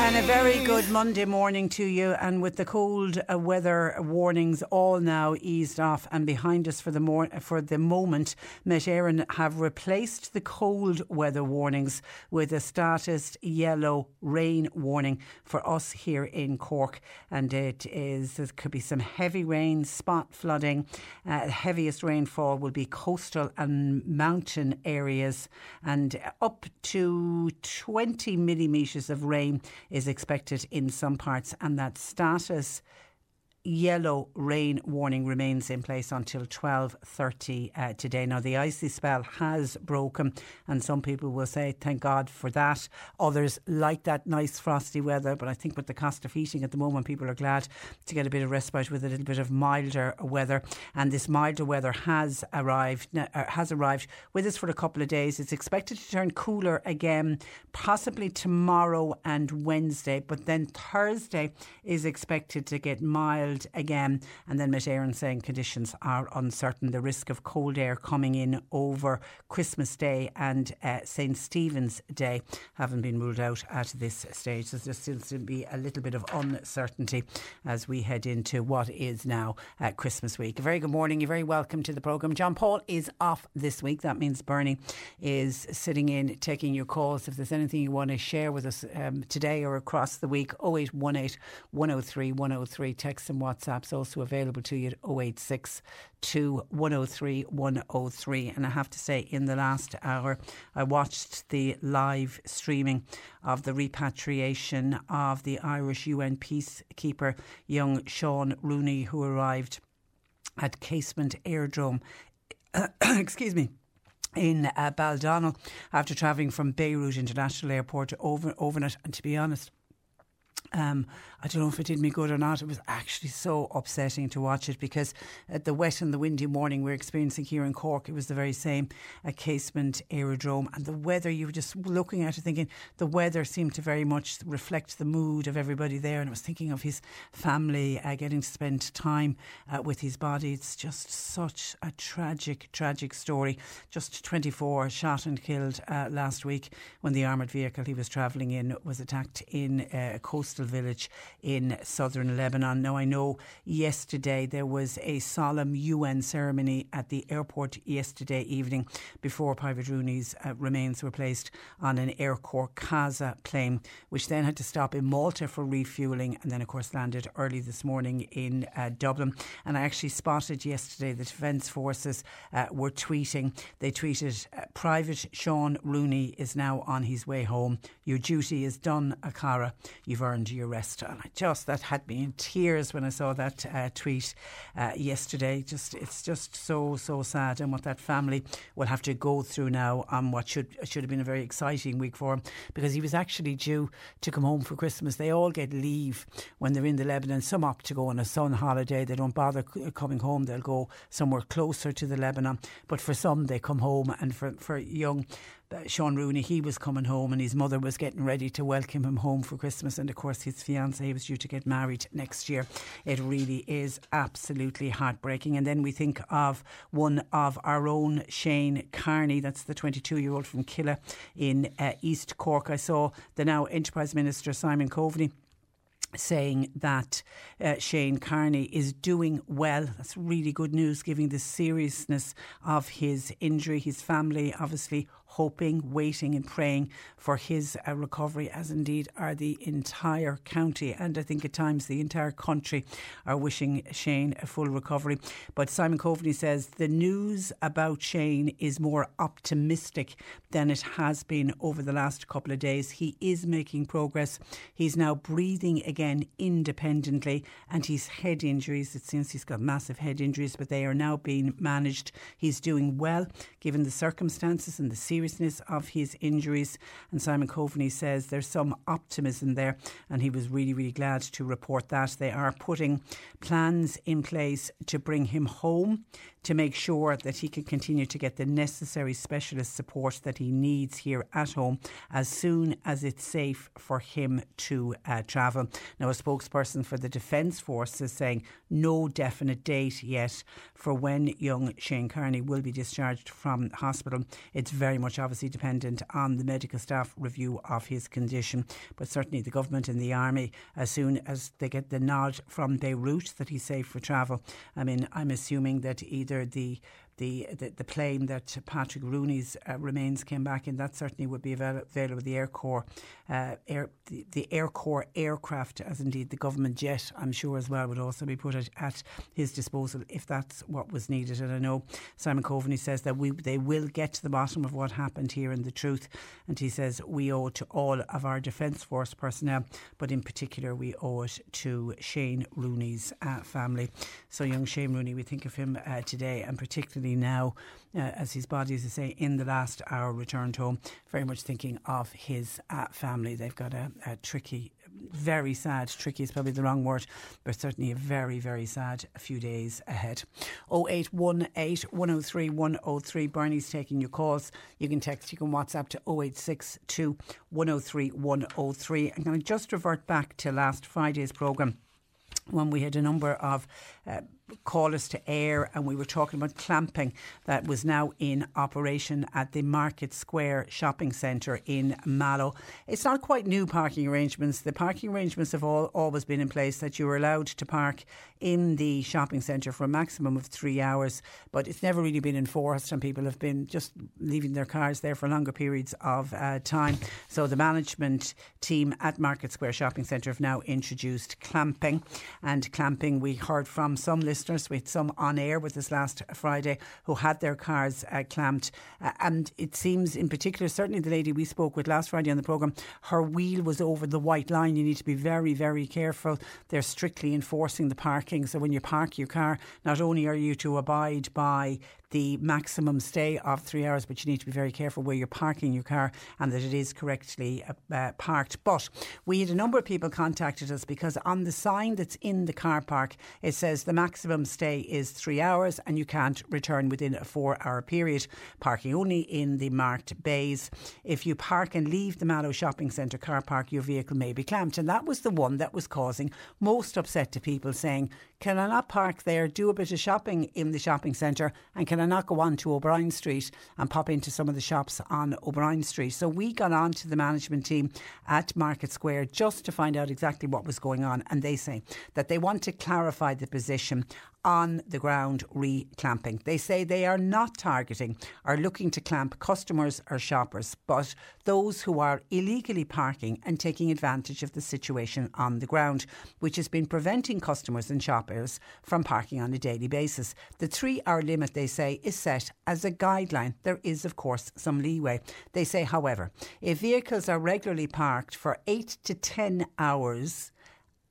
And a very good Monday morning to you. And with the cold uh, weather warnings all now eased off and behind us for the mor- for the moment, Met Éireann have replaced the cold weather warnings with a status yellow rain warning for us here in Cork. And it is there could be some heavy rain, spot flooding. Uh, heaviest rainfall will be coastal and mountain areas, and up to 20 millimetres of rain is expected in some parts, and that status yellow rain warning remains in place until 12.30 uh, today. Now, the icy spell has broken and some people will say, thank God for that. Others like that nice frosty weather, but I think with the cost of heating at the moment, people are glad to get a bit of respite with a little bit of milder weather. And this milder weather has arrived, uh, has arrived with us for a couple of days. It's expected to turn cooler again, possibly tomorrow and Wednesday, but then Thursday is expected to get mild again. And then Met Éireann saying conditions are uncertain. The risk of cold air coming in over Christmas Day and uh, St Stephen's Day haven't been ruled out at this stage. There seems to be a little bit of uncertainty as we head into what is now uh, Christmas week. A very good morning. You're very welcome to the programme. John Paul is off this week. That means Bernie is sitting in taking your calls. If there's anything you want to share with us um, today or across the week, 0818 103 103. Text and WhatsApp's also available to you at 086 2 103 103. And I have to say, in the last hour, I watched the live streaming of the repatriation of the Irish UN peacekeeper, young Sean Rooney, who arrived at Casement Aerodrome. excuse me in uh, Baldonnel after travelling from Beirut International Airport to over, overnight. And to be honest, um, I don't know if it did me good or not. It was actually so upsetting to watch it because at the wet and the windy morning we're experiencing here in Cork, it was the very same at Casement Aerodrome. And the weather, you were just looking at it thinking the weather seemed to very much reflect the mood of everybody there. And I was thinking of his family uh, getting to spend time uh, with his body. It's just such a tragic, tragic story. Just 24 shot and killed uh, last week when the armoured vehicle he was travelling in was attacked in uh, a coastal village in southern Lebanon. Now, I know yesterday there was a solemn UN ceremony at the airport yesterday evening before Private Rooney's uh, remains were placed on an Air Corps Casa plane, which then had to stop in Malta for refuelling and then, of course, landed early this morning in uh, Dublin. And I actually spotted yesterday the Defence Forces uh, were tweeting. They tweeted, uh, Private Sean Rooney is now on his way home. Your duty is done, a chara. You've earned your rest. And I just, that had me in tears when I saw that uh, tweet uh, yesterday. Just, it's just so, so sad. And what that family will have to go through now on what should, should have been a very exciting week for him because he was actually due to come home for Christmas. They all get leave when they're in the Lebanon. Some opt to go on a sun holiday. They don't bother c- coming home. They'll go somewhere closer to the Lebanon. But for some, they come home. And for, for young uh, Sean Rooney, he was coming home and his mother was getting ready to welcome him home for Christmas. And of course, his fiance was due to get married next year. It really is absolutely heartbreaking. And then we think of one of our own, Shane Kearney, that's the 22 year old from Killeagh in uh, East Cork. I saw the now Enterprise Minister Simon Coveney saying that uh, Shane Kearney is doing well. That's really good news, given the seriousness of his injury. His family obviously hoping, waiting, and praying for his uh, recovery, as indeed are the entire county. And I think at times the entire country are wishing Shane a full recovery. But Simon Coveney says the news about Shane is more optimistic than it has been over the last couple of days. He is making progress. He's now breathing again independently, and his head injuries, it seems he's got massive head injuries, but they are now being managed. He's doing well given the circumstances and the seriousness of his injuries. And Simon Coveney says there's some optimism there, and he was really, really glad to report that. They are putting plans in place to bring him home to make sure that he can continue to get the necessary specialist support that he needs here at home as soon as it's safe for him to uh, travel. Now, a spokesperson for the Defence Force is saying no definite date yet for when young Shane Kearney will be discharged from hospital. It's very much obviously dependent on the medical staff review of his condition, but certainly the government and the army, as soon as they get the nod from Beirut that he's safe for travel, I mean, I'm assuming that either the the, the, the plane that Patrick Rooney's uh, remains came back in, that certainly would be available. with The Air Corps, uh, air, the, the Air Corps aircraft, as indeed the government jet, I'm sure as well, would also be put at, at his disposal if that's what was needed. And I know Simon Coveney says that we they will get to the bottom of what happened here and the truth. And he says we owe to all of our Defence Force personnel, but in particular we owe it to Shane Rooney's uh, family. So young Shane Rooney, we think of him uh, today, and particularly now, uh, as his body, as I say, in the last hour returned home, very much thinking of his uh, family. They've got a, a tricky very sad. Tricky is probably the wrong word, but certainly a very, very sad few days ahead. 0818 103 103. Bernie's taking your calls. You can text, you can WhatsApp to 0862 103 103. I'm going to just revert back to last Friday's programme when we had a number of call us to air and we were talking about clamping that was now in operation at the Market Square shopping centre in Mallow. It's not quite new parking arrangements. The parking arrangements have all, always been in place that you were allowed to park in the shopping centre for a maximum of three hours, but it's never really been enforced and people have been just leaving their cars there for longer periods of uh, time. So the management team at Market Square Shopping Centre have now introduced clamping and clamping we heard from some listeners with some on air with us last Friday who had their cars uh, clamped. Uh, and it seems, in particular, certainly the lady we spoke with last Friday on the programme, her wheel was over the white line. You need to be very, very careful. They're strictly enforcing the parking. So when you park your car, not only are you to abide by the maximum stay of three hours, but you need to be very careful where you're parking your car and that it is correctly uh, uh, parked. But we had a number of people contacted us because on the sign that's in the car park, it says the maximum stay is three hours and you can't return within a four hour period. Parking only in the marked bays. If you park and leave the Mallow Shopping Centre car park, your vehicle may be clamped. And that was the one that was causing most upset to people saying, can I not park there, do a bit of shopping in the shopping centre, and can I not go on to O'Brien Street and pop into some of the shops on O'Brien Street? So we got on to the management team at Market Square just to find out exactly what was going on, and they say that they want to clarify the position on the ground re-clamping. They say they are not targeting or looking to clamp customers or shoppers, but those who are illegally parking and taking advantage of the situation on the ground, which has been preventing customers and shoppers from parking on a daily basis. The three hour limit, they say, is set as a guideline. There is, of course, some leeway. They say, however, if vehicles are regularly parked for eight to 10 hours,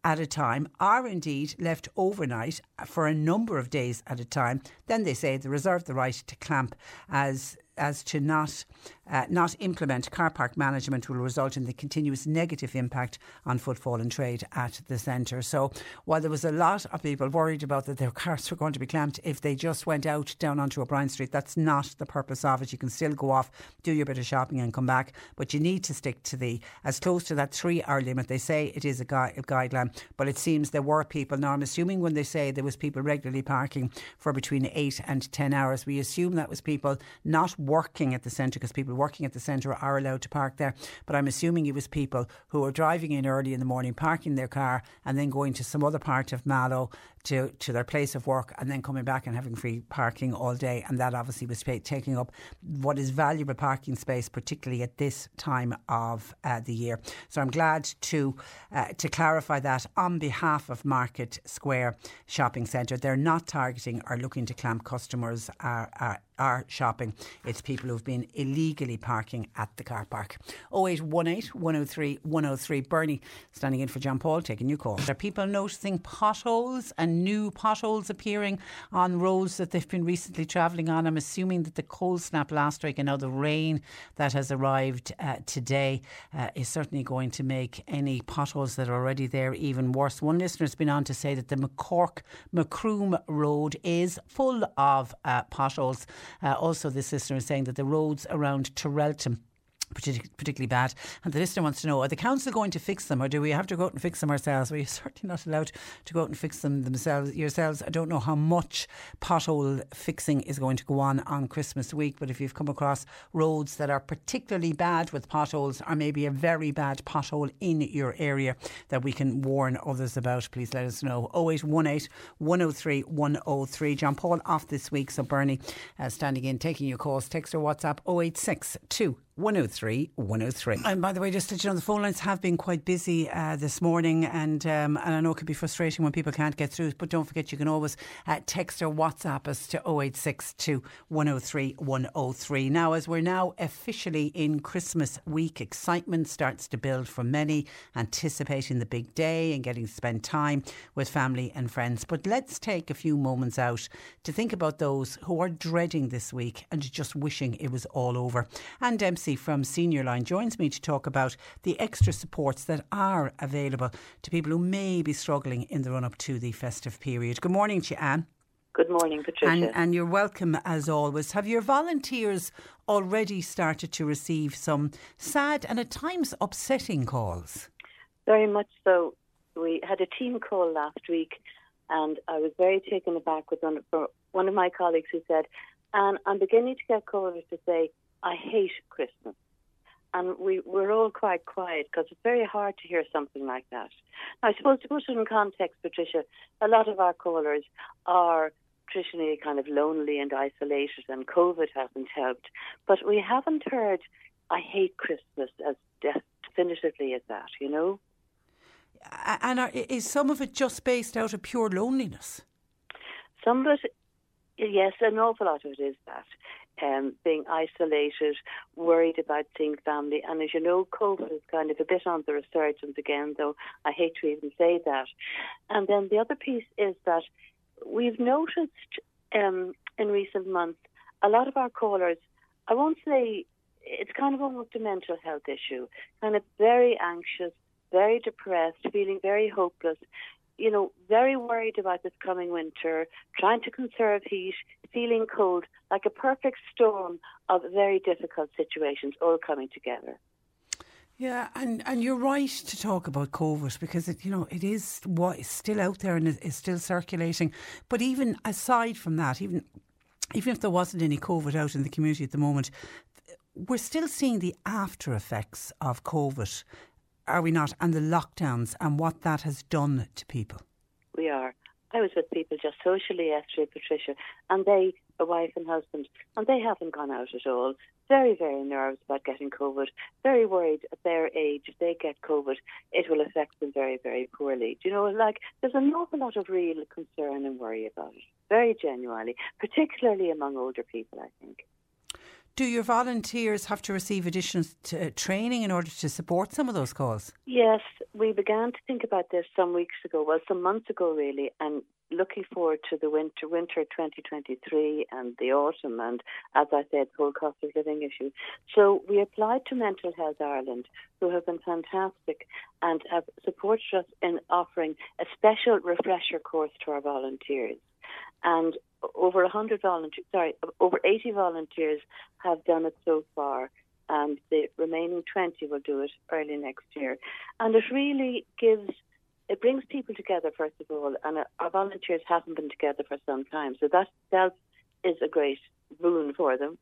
at a time. Are indeed left overnight for a number of days at a time, then they say they reserve the right to clamp as as to not uh, not implement car park management will result in the continuous negative impact on footfall and trade at the centre. So while there was a lot of people worried about that their cars were going to be clamped if they just went out down onto O'Brien Street, that's not the purpose of it. You can still go off, do your bit of shopping and come back, but you need to stick to the as close to that three hour limit. They say it is a, gui- a guideline, but it seems there were people. Now I'm assuming when they say there was people regularly parking for between eight and ten hours, we assume that was people not working at the centre because people working at the centre are allowed to park there. But I'm assuming it was people who were driving in early in the morning, parking their car, and then going to some other part of Mallow to, to their place of work, and then coming back and having free parking all day. And that obviously was taking up what is valuable parking space, particularly at this time of uh, the year. So I'm glad to uh, to clarify that on behalf of Market Square Shopping Centre, they're not targeting or looking to clamp customers are, are are shopping. It's people who've been illegally parking at the car park. 0818 103 103. Bernie standing in for John Paul, taking your call. Are people noticing potholes and new potholes appearing on roads that they've been recently travelling on? I'm assuming that the cold snap last week and now the rain that has arrived uh, today uh, is certainly going to make any potholes that are already there even worse. One listener's been on to say that the McCork Macroom Road is full of uh, potholes. Uh, also, this listener is saying that the roads around partic- particularly bad. And the listener wants to know: Are the council going to fix them, or do we have to go out and fix them ourselves? We're certainly not allowed to go out and fix them themselves yourselves. I don't know how much pothole fixing is going to go on on Christmas week, but if you've come across roads that are particularly bad with potholes, or maybe a very bad pothole in your area that we can warn others about, please let us know. 0818 103 103. John Paul off this week, so Bernie uh, standing in, taking your calls. Text or WhatsApp 0862 103 103. And by the way, just to you know, the phone lines have been quite busy uh, this morning, and um, and I know it can be frustrating when people can't get through, but don't forget you can always uh, text or WhatsApp us to 0862 103 103. Now, as we're now officially in Christmas week, excitement starts to build for many, anticipating the big day and getting to spend time with family and friends. But let's take a few moments out to think about those who are dreading this week and just wishing it was all over. And Dempsey from Senior Line joins me to talk about the extra supports that are available to people who may be struggling in the run up to the festive period. Good morning to you, Anne. Good morning, Patricia. And, and you're welcome as always. Have your volunteers already started to receive some sad and at times upsetting calls? Very much so. We had a team call last week, and I was very taken aback with one of, one of my colleagues who said, and I'm beginning to get callers to say, I hate Christmas. And we, we're all quite quiet because it's very hard to hear something like that. I suppose to put it in context, Patricia, a lot of our callers are traditionally kind of lonely and isolated, and COVID hasn't helped. But we haven't heard, I hate Christmas as definitively as that, you know? And are, is some of it just based out of pure loneliness? Some of it, yes, an awful lot of it is that. Um, being isolated, worried about seeing family. And as you know, COVID is kind of a bit on the resurgence again, though I hate to even say that. And then the other piece is that we've noticed um, in recent months a lot of our callers, I won't say it's kind of almost a mental health issue, kind of very anxious, very depressed, feeling very hopeless, you know, very worried about this coming winter, trying to conserve heat, feeling cold, like a perfect storm of very difficult situations all coming together. Yeah, and, and you're right to talk about COVID because it you know it is what is still out there and is still circulating. But even aside from that, even even if there wasn't any COVID out in the community at the moment, we're still seeing the after effects of COVID, are we not? And the lockdowns and what that has done to people. We are. I was with people just socially yesterday, Patricia, and they, a wife and husband, and they haven't gone out at all. Very, very nervous about getting COVID. Very worried at their age, if they get COVID, it will affect them very, very poorly. Do you know, like, there's an awful lot of real concern and worry about it. Very genuinely, particularly among older people, I think. Do your volunteers have to receive additional t- uh, training in order to support some of those calls? Yes, we began to think about this some weeks ago, well, some months ago, really, and looking forward to the winter, winter 2023 and the autumn, and as I said, the whole cost of living issue. So we applied to Mental Health Ireland, who have been fantastic and have supported us in offering a special refresher course to our volunteers. And over 100 volunteers, sorry, over 80 volunteers have done it so far and the remaining 20 will do it early next year. And it really gives, it brings people together, first of all, and uh, our volunteers haven't been together for some time. So that itself is a great boon for them.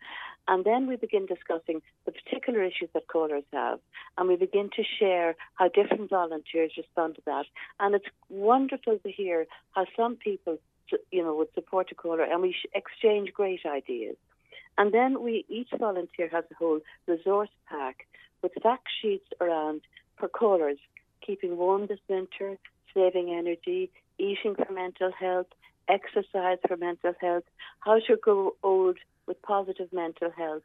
And then we begin discussing the particular issues that callers have, and we begin to share how different volunteers respond to that. And it's wonderful to hear how some people, you know, would support a caller, and we exchange great ideas. And then we each volunteer has a whole resource pack with fact sheets around for callers, keeping warm this winter, saving energy, eating for mental health, exercise for mental health, how to grow old with positive mental health,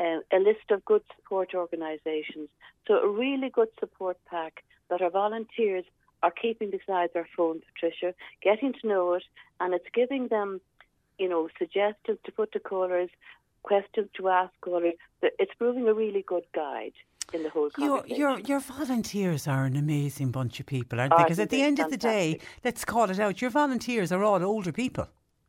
uh, a list of good support organisations. So a really good support pack that our volunteers are keeping beside their phone, Patricia, getting to know it, and it's giving them you know, suggestions to put to callers, questions to ask callers. It's proving a really good guide in the whole your, your, your volunteers are an amazing bunch of people, aren't they? Oh, because at the end fantastic. of the day, let's call it out, your volunteers are all older people.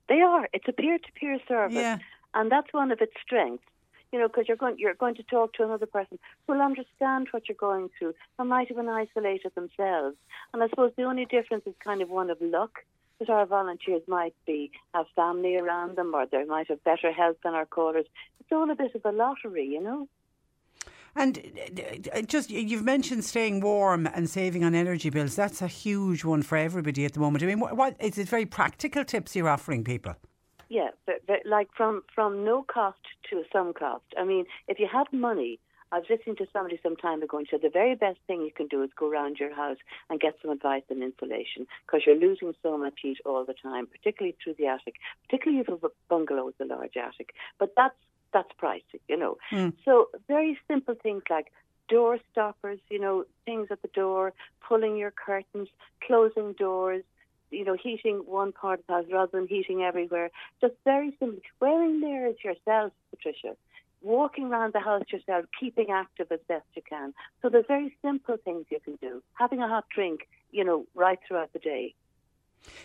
They are. It's a peer-to-peer service, yeah. and that's one of its strengths. You know, because you're going you're going to talk to another person who'll understand what you're going through. They might have been isolated themselves, and I suppose the only difference is kind of one of luck that our volunteers might be have family around them or they might have better health than our callers. It's all a bit of a lottery, you know. And uh, just you've mentioned staying warm and saving on energy bills. That's a huge one for everybody at the moment. I mean, what, what is it? Very practical tips you're offering people. Yeah, but, but like from from no cost to some cost. I mean, if you have money, I was listening to somebody some time ago and said the very best thing you can do is go around your house and get some advice on insulation because you're losing so much heat all the time, particularly through the attic, particularly if you have a bungalow with a large attic. But that's that's pricey, you know. Mm. So very simple things like door stoppers, you know, things at the door, pulling your curtains, closing doors, you know, heating one part of the house rather than heating everywhere. Just very simply wearing layers yourself, Patricia walking around the house yourself, keeping active as best you can. So there's very simple things you can do. Having a hot drink, you know, right throughout the day.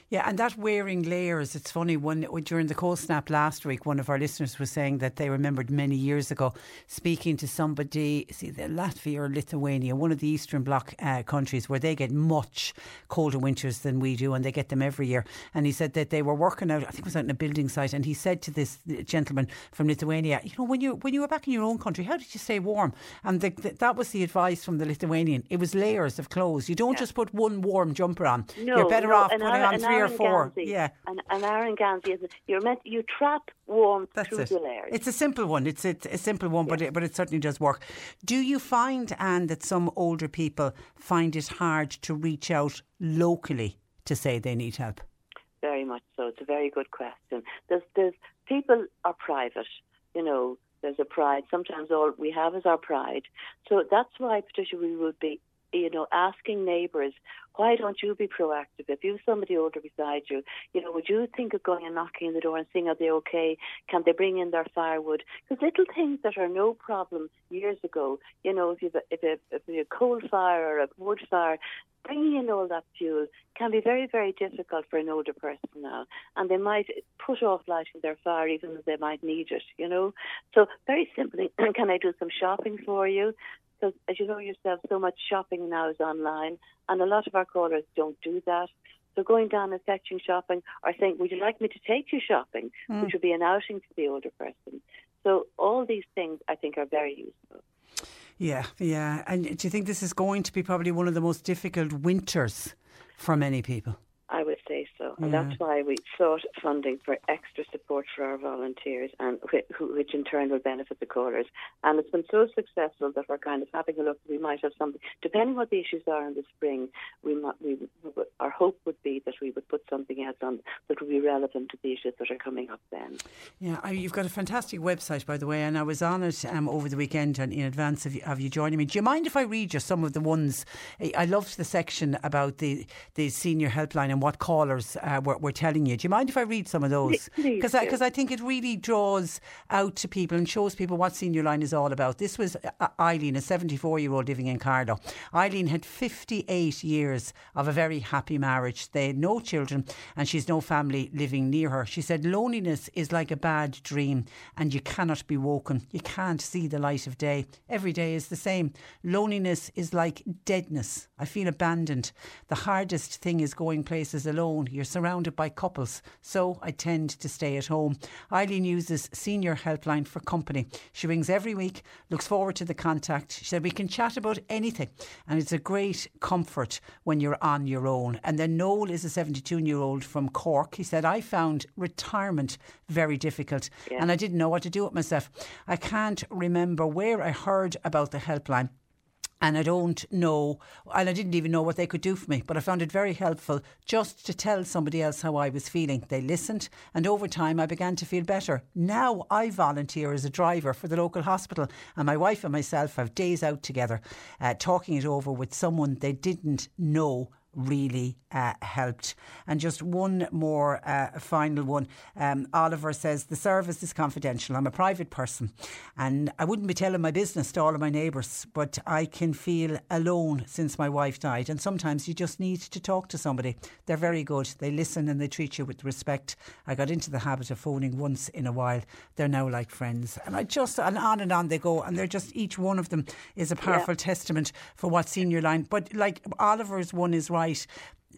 Yeah, and that wearing layers, it's funny, when during the cold snap last week, one of our listeners was saying that they remembered many years ago speaking to somebody, see, the Latvia or Lithuania, one of the Eastern Bloc uh, countries where they get much colder winters than we do, and they get them every year. And he said that they were working out, I think it was out in a building site, and he said to this gentleman from Lithuania, you know, when you when you were back in your own country, how did you stay warm? And the, the, that was the advice from the Lithuanian. It was layers of clothes. You don't yeah. just put one warm jumper on. No, You're better no, off putting on three or four. Yeah, an, an Aran Gansey. You're meant you trap warmth That's through it. the layers. It's a simple one. It's a, a simple one, but it, but it certainly does work. Do you find, Anne, that some older people find it hard to reach out locally to say they need help? Very much so. It's a very good question. There's, there's people are private, you know. There's a pride. Sometimes all we have is our pride. So that's why, Patricia, we would be you know, asking neighbours, why don't you be proactive? If you have somebody older beside you, you know, would you think of going and knocking on the door and seeing are they okay? Can they bring in their firewood? Because little things that are no problem years ago, you know, if you've a, if a, if you have a coal fire or a wood fire, bringing in all that fuel can be very, very difficult for an older person now. And they might put off lighting their fire even though they might need it, you know. So very simply, can I do some shopping for you? Because, as you know yourself, so much shopping now is online, and a lot of our callers don't do that. So going down and fetching shopping, or saying, "Would you like me to take you shopping?" Mm. which would be an outing to the older person. So all these things, I think, are very useful. Yeah, yeah. And do you think this is going to be probably one of the most difficult winters for many people? So. Yeah. that's why we sought funding for extra support for our volunteers, and which in turn will benefit the callers. And it's been so successful that we're kind of having a look. We might have something, depending what the issues are in the spring. We, might, we our hope would be that we would put something else on that would be relevant to the issues that are coming up then. Yeah, you've got a fantastic website, by the way, and I was on it um, over the weekend and in advance of you, of you joining me. Do you mind if I read you some of the ones? I loved the section about the the senior helpline and what callers uh, were, were telling you. Do you mind if I read some of those? Because. I, I think it really draws out to people and shows people what Senior Line is all about. This was uh, Eileen, a 74 year old living in Carlow. Eileen had 58 years of a very happy marriage. They had no children and she's no family living near her. She said, Loneliness is like a bad dream and you cannot be woken. You can't see the light of day. Every day is the same. Loneliness is like deadness. I feel abandoned. The hardest thing is going places alone. You're surrounded by couples, so I tend to stay at home. Eileen uses Senior Helpline for company. She rings every week, looks forward to the contact. She said, We can chat about anything, and it's a great comfort when you're on your own. And then Noel is a 72 year old from Cork. He said, I found retirement very difficult, and I didn't know what to do with myself. I can't remember where I heard about the helpline and I don't know, and I didn't even know what they could do for me, but I found it very helpful just to tell somebody else how I was feeling. They listened, and over time I began to feel better. Now I volunteer as a driver for the local hospital, and my wife and myself have days out together, uh, talking it over with someone they didn't know really uh, helped. And just one more uh, final one. Um, Oliver says, The service is confidential. I'm a private person and I wouldn't be telling my business to all of my neighbours, but I can feel alone since my wife died. And sometimes you just need to talk to somebody. They're very good. They listen and they treat you with respect. I got into the habit of phoning once in a while. They're now like friends. And I just, and on and on they go. And they're just, each one of them is a powerful testament for what senior line. But like Oliver's one is right.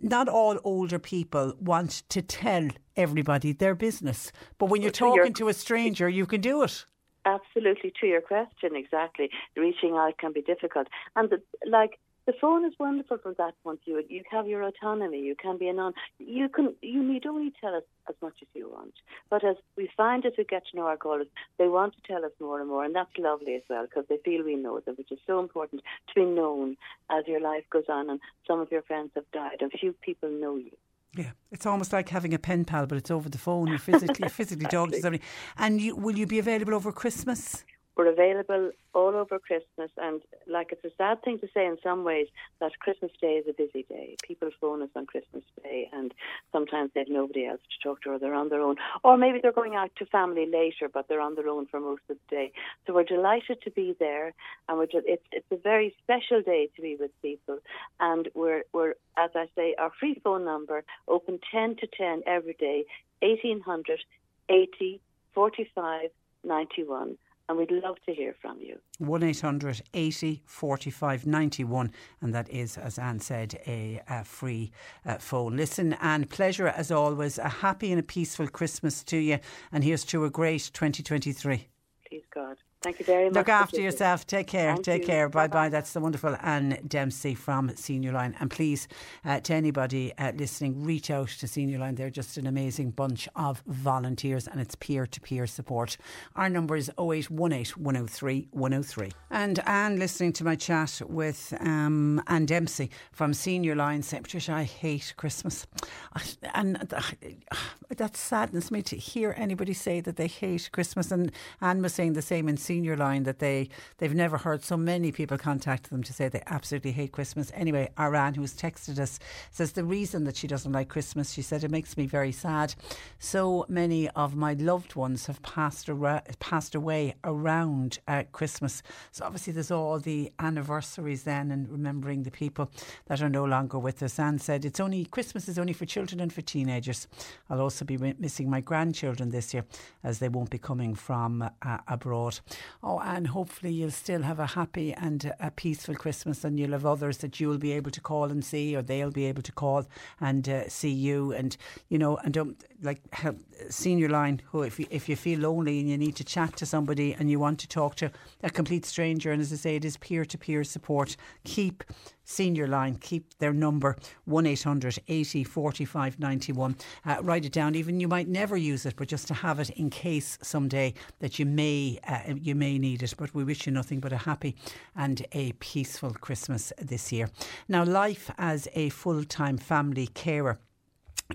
Not all older people want to tell everybody their business. But when you're Well, to your- talking to a stranger, you can do it. Absolutely, to your question, exactly. Reaching out can be difficult, and the, like the phone is wonderful for that. Once you you have your autonomy, you can be anon. You can you need only tell us as much as you want. But as we find as we get to know our callers, they want to tell us more and more, and that's lovely as well because they feel we know them, which is so important to be known as your life goes on. And some of your friends have died, and few people know you. Yeah, it's almost like having a pen pal, but it's over the phone. You're physically, physically talking to somebody. And you, will you be available over Christmas? We're available all over Christmas, and like it's a sad thing to say in some ways that Christmas Day is a busy day. People phone us on Christmas Day, and sometimes they've nobody else to talk to, or they're on their own, or maybe they're going out to family later, but they're on their own for most of the day. So we're delighted to be there, and we're ju- it's it's a very special day to be with people, and we're we're as I say, our free phone number open ten to ten every day, eighteen hundred eighty forty five ninety one and we'd love to hear from you. 1 800 80 45 91. And that is, as Anne said, a, a free uh, phone. Listen, Anne, pleasure as always. A happy and a peaceful Christmas to you. And here's to a great 2023. Please God. Thank you very much. Look after yourself. Take care. Thank Take you. care. Bye Bye-bye. That's the wonderful Anne Dempsey from Senior Line. And please, uh, to anybody uh, listening, reach out to Senior Line. They're just an amazing bunch of volunteers and it's peer to peer support. Our number is 0818 103 103. And Anne, listening to my chat with um, Anne Dempsey from Senior Line, saying, Patricia, I hate Christmas. And that saddens me to hear anybody say that they hate Christmas. And Anne was saying the same in Senior Line that they, they've never heard so many people contact them to say they absolutely hate Christmas. Anyway, Aran, who's texted us, says the reason that she doesn't like Christmas, she said, it makes me very sad. So many of my loved ones have passed, ar- passed away around uh, Christmas. So obviously, there's all the anniversaries then and remembering the people that are no longer with us. Anne said, it's only Christmas is only for children and for teenagers. I'll also be missing my grandchildren this year as they won't be coming from uh, abroad. Oh, and hopefully you'll still have a happy and a peaceful Christmas, and you'll have others that you'll be able to call and see, or they'll be able to call and uh, see you. And you know, and don't like help senior line. Who, if you, if you feel lonely and you need to chat to somebody and you want to talk to a complete stranger, and as I say, it is peer to peer support. Keep senior line, keep their number 1 800 80 45 91. Uh, write it down. Even you might never use it, but just to have it in case someday that you may uh, you may need it. But we wish you nothing but a happy and a peaceful Christmas this year. Now, life as a full time family carer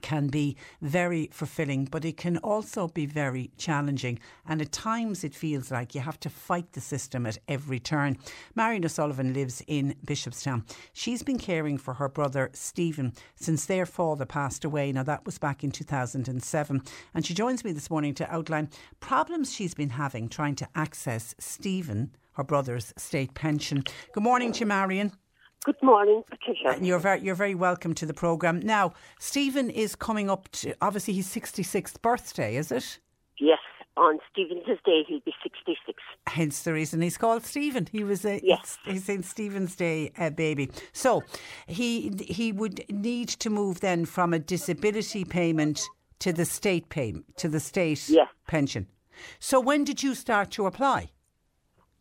can be very fulfilling, but it can also be very challenging. And at times it feels like you have to fight the system at every turn. Marion O'Sullivan lives in Bishopstown. She's been caring for her brother Stephen since their father passed away. Now, that was back in 2007. And she joins me this morning to outline problems she's been having trying to access Stephen, her brother's state pension. Good morning to Marion. Good morning, Patricia. And you're very, you're very welcome to the programme. Now, Stephen is coming up to, obviously, his 66th birthday, is it? Yes, on Stephen's Day he'll be 66. Hence the reason he's called Stephen. He was a Yes. he's St Stephen's Day uh, baby. So he he would need to move then from a disability payment to the state payment to the state Yes. pension. So when did you start to apply?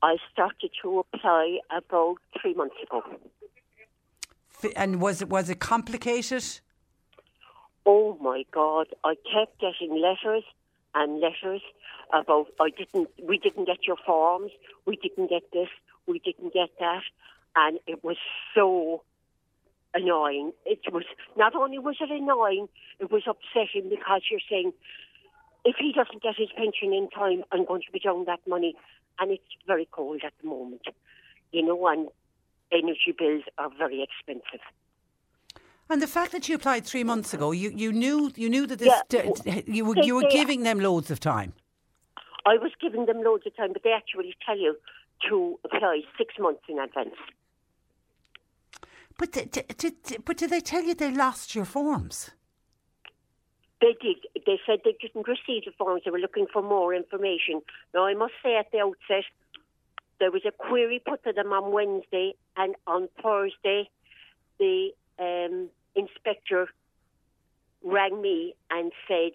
I started to apply about three months ago. And was it was it complicated? Oh my God! I kept getting letters and letters about I didn't. We didn't get your forms. We didn't get this. We didn't get that, and it was so annoying. It was not only was it annoying, it was upsetting because you're saying if he doesn't get his pension in time, I'm going to be down that money, and it's very cold at the moment, you know, and energy bills are very expensive. And the fact that you applied three months ago, you, you knew you knew that this Yeah, d- you were you were giving them loads of time. I was giving them loads of time, but they actually tell you to apply six months in advance. But d- d- d- but did they tell you they lost your forms? They did. They said they didn't receive the forms. They were looking for more information. Now, I must say at the outset, there was a query put to them on Wednesday, and on Thursday, the um, inspector rang me and said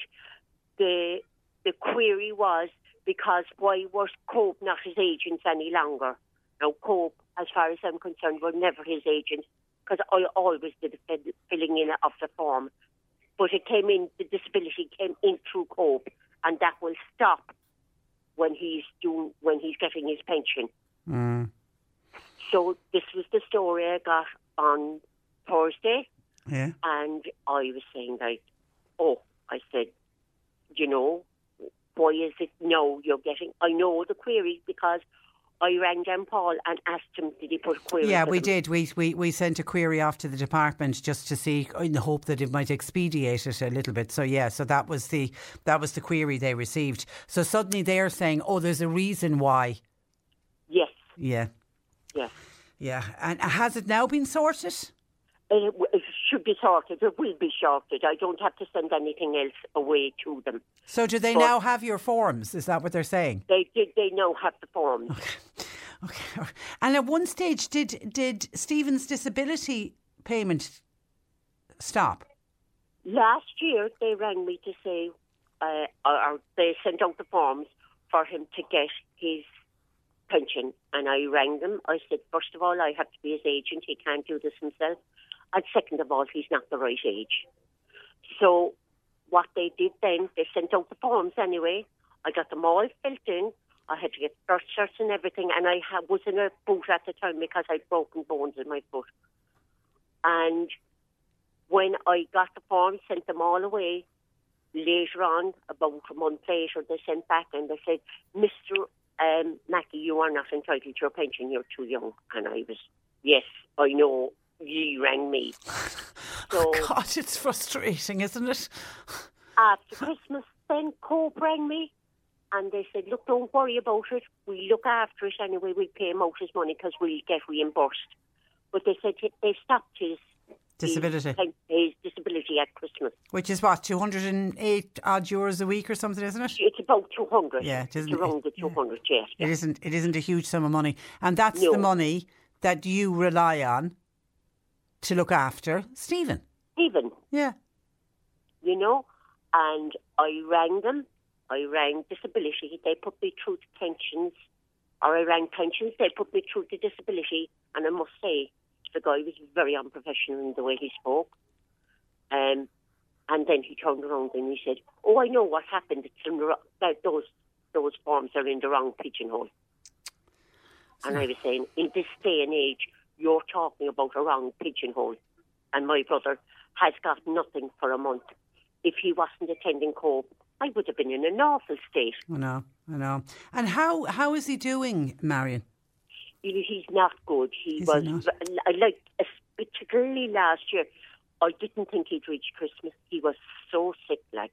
the the query was because why was Cope not his agents any longer? Now, Cope, as far as I'm concerned, were never his agents because I always did the filling in of the form but it came in, the disability came in through COPE, and that will stop when he's doing, when he's getting his pension. Mm. So this was the story I got on Thursday, Yeah. and I was saying like, oh, I said, you know, why is it no you're getting? I know the query because I rang Dan Paul and asked him, did he put a query? Yeah, we them? did. We, we we sent a query off to the department just to see, in the hope that it might expedite it a little bit. So yeah, so that was the that was the query they received. So suddenly they're saying, oh, there's a reason why. Yes, Yeah, yes. yeah. And has it now been sorted? It, it should be sorted. It will be sorted. I don't have to send anything else away to them. So do they But- now have your forms? Is that what they're saying? They did. They now have the forms. Okay. And at one stage, did did Stephen's disability payment stop? Last year, they rang me to say, uh, or they sent out the forms for him to get his pension, and I rang them. I said, first of all, I have to be his agent. He can't do this himself, and second of all, he's not the right age. So, what they did then, they sent out the forms anyway. I got them all filled in. I had to get birth certs and everything, and I ha- was in a boot at the time because I'd broken bones in my foot. And when I got the forms, sent them all away. Later on, about a month later, they sent back and they said, Mr. Um, Mackey, you are not entitled to your pension. You're too young. And I was, yes, I know. You rang me. Oh, so God, it's frustrating, isn't it? after Christmas, then Cope rang me and they said, look, don't worry about it. We look after it anyway. We pay him out his money because we'll get reimbursed. But they said they stopped his Disability. His, his disability at Christmas. Which is what, 208 odd euros a week or something, isn't it? It's about 200. Yeah, it it's isn't- around the 200, yes. It isn't. It isn't a huge sum of money, and that's No. the money that you rely on to look after Stephen. Stephen. Yeah. you know, and I rang them. I rang disability. They put me through to pensions. Or I rang pensions. They put me through to disability. And I must say, the guy was very unprofessional in the way he spoke. Um, and then he turned around and he said, "Oh, I know what happened. It's in the, that those those forms are in the wrong pigeonhole." And I was saying, in this day and age, you're talking about a wrong pigeonhole. And my brother has got nothing for a month if he wasn't attending Cope, I would have been in an awful state. I know, I know. And how how is he doing, Marion? He- He's not good. He Is he was not? I like particularly last year. I didn't think he'd reach Christmas. He was so sick, like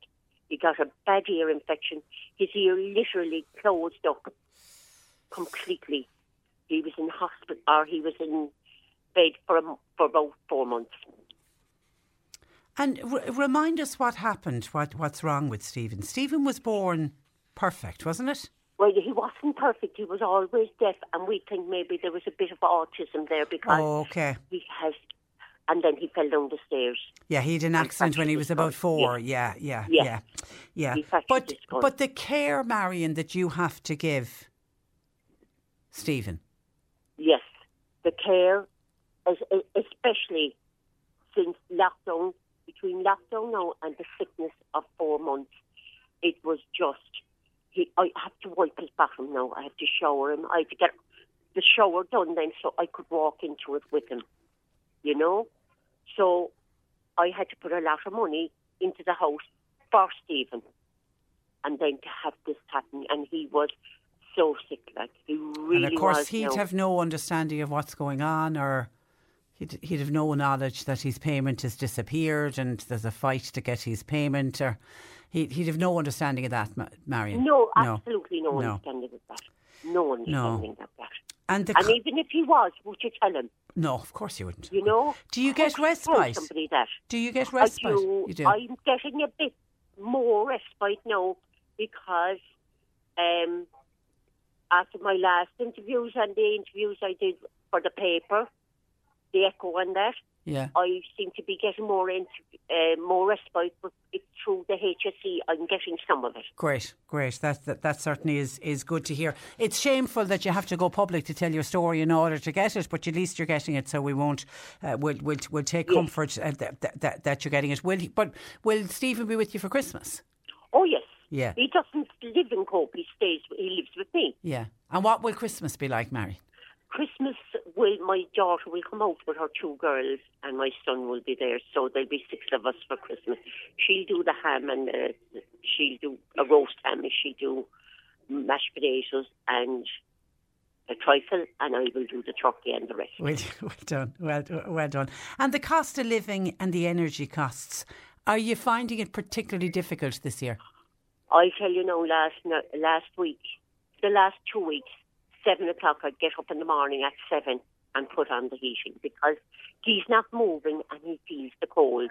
he got a bad ear infection. His ear literally closed up completely. He was in hospital, or he was in bed for a, for about four months. And r- remind us what happened. What what's wrong with Stephen? Stephen was born perfect, wasn't it? Well, he wasn't perfect. He was always deaf, and we think maybe there was a bit of autism there because Oh, okay. he has. And then he fell down the stairs. Yeah, he had an accident when he was about four. Yeah, yeah, Yeah. yeah, yeah. Fractured But but the care, Marion, that you have to give Stephen. The care, es- especially since lockdown, between lockdown now and the sickness of four months, it was just. He, I have to wipe his bathroom now. I have to shower him. I have to get the shower done then, so I could walk into it with him. You know, so I had to put a lot of money into the house for Stephen, and then to have this happen, and he was so sick, like he really and of course, was. he'd now. have no understanding of what's going on, or he'd, he'd have no knowledge that his payment has disappeared and there's a fight to get his payment, or he'd, he'd have no understanding of that, Marion. No, absolutely no, No. understanding of that. No understanding of that. And And co- even if he was, would you tell him? no, of course you wouldn't. You know? Do you get How could you tell respite? Somebody that. Do you get respite? do. You do. I'm getting a bit more respite now because um, after my last interviews and the interviews I did for the paper, the Echo and that, yeah. I seem to be getting more into uh, more respite, but it, through the HSE, I'm getting some of it. Great, great. That, that that certainly is, is good to hear. It's shameful that you have to go public to tell your story in order to get it, but at least you're getting it. So we won't. Uh, we'll, we'll we'll take comfort uh, that, that- that that you're getting it. Will he, but will Stephen be with you for Christmas? Yeah. He doesn't live in Cope. He stays. He lives with me. Yeah. And what will Christmas be like, Mary? Christmas will my daughter will come out with her two girls and my son will be there, so there'll be six of us for Christmas. She'll do the ham and uh, she'll do a roast ham. and She'll do mashed potatoes and a trifle, and I will do the turkey and the rest. Well, well done. Well, well done. And the cost of living and the energy costs. Are you finding it particularly difficult this year? I tell you now, last last week, the last two weeks, seven o'clock, I'd get up in the morning at seven and put on the heating because he's not moving and he feels the cold.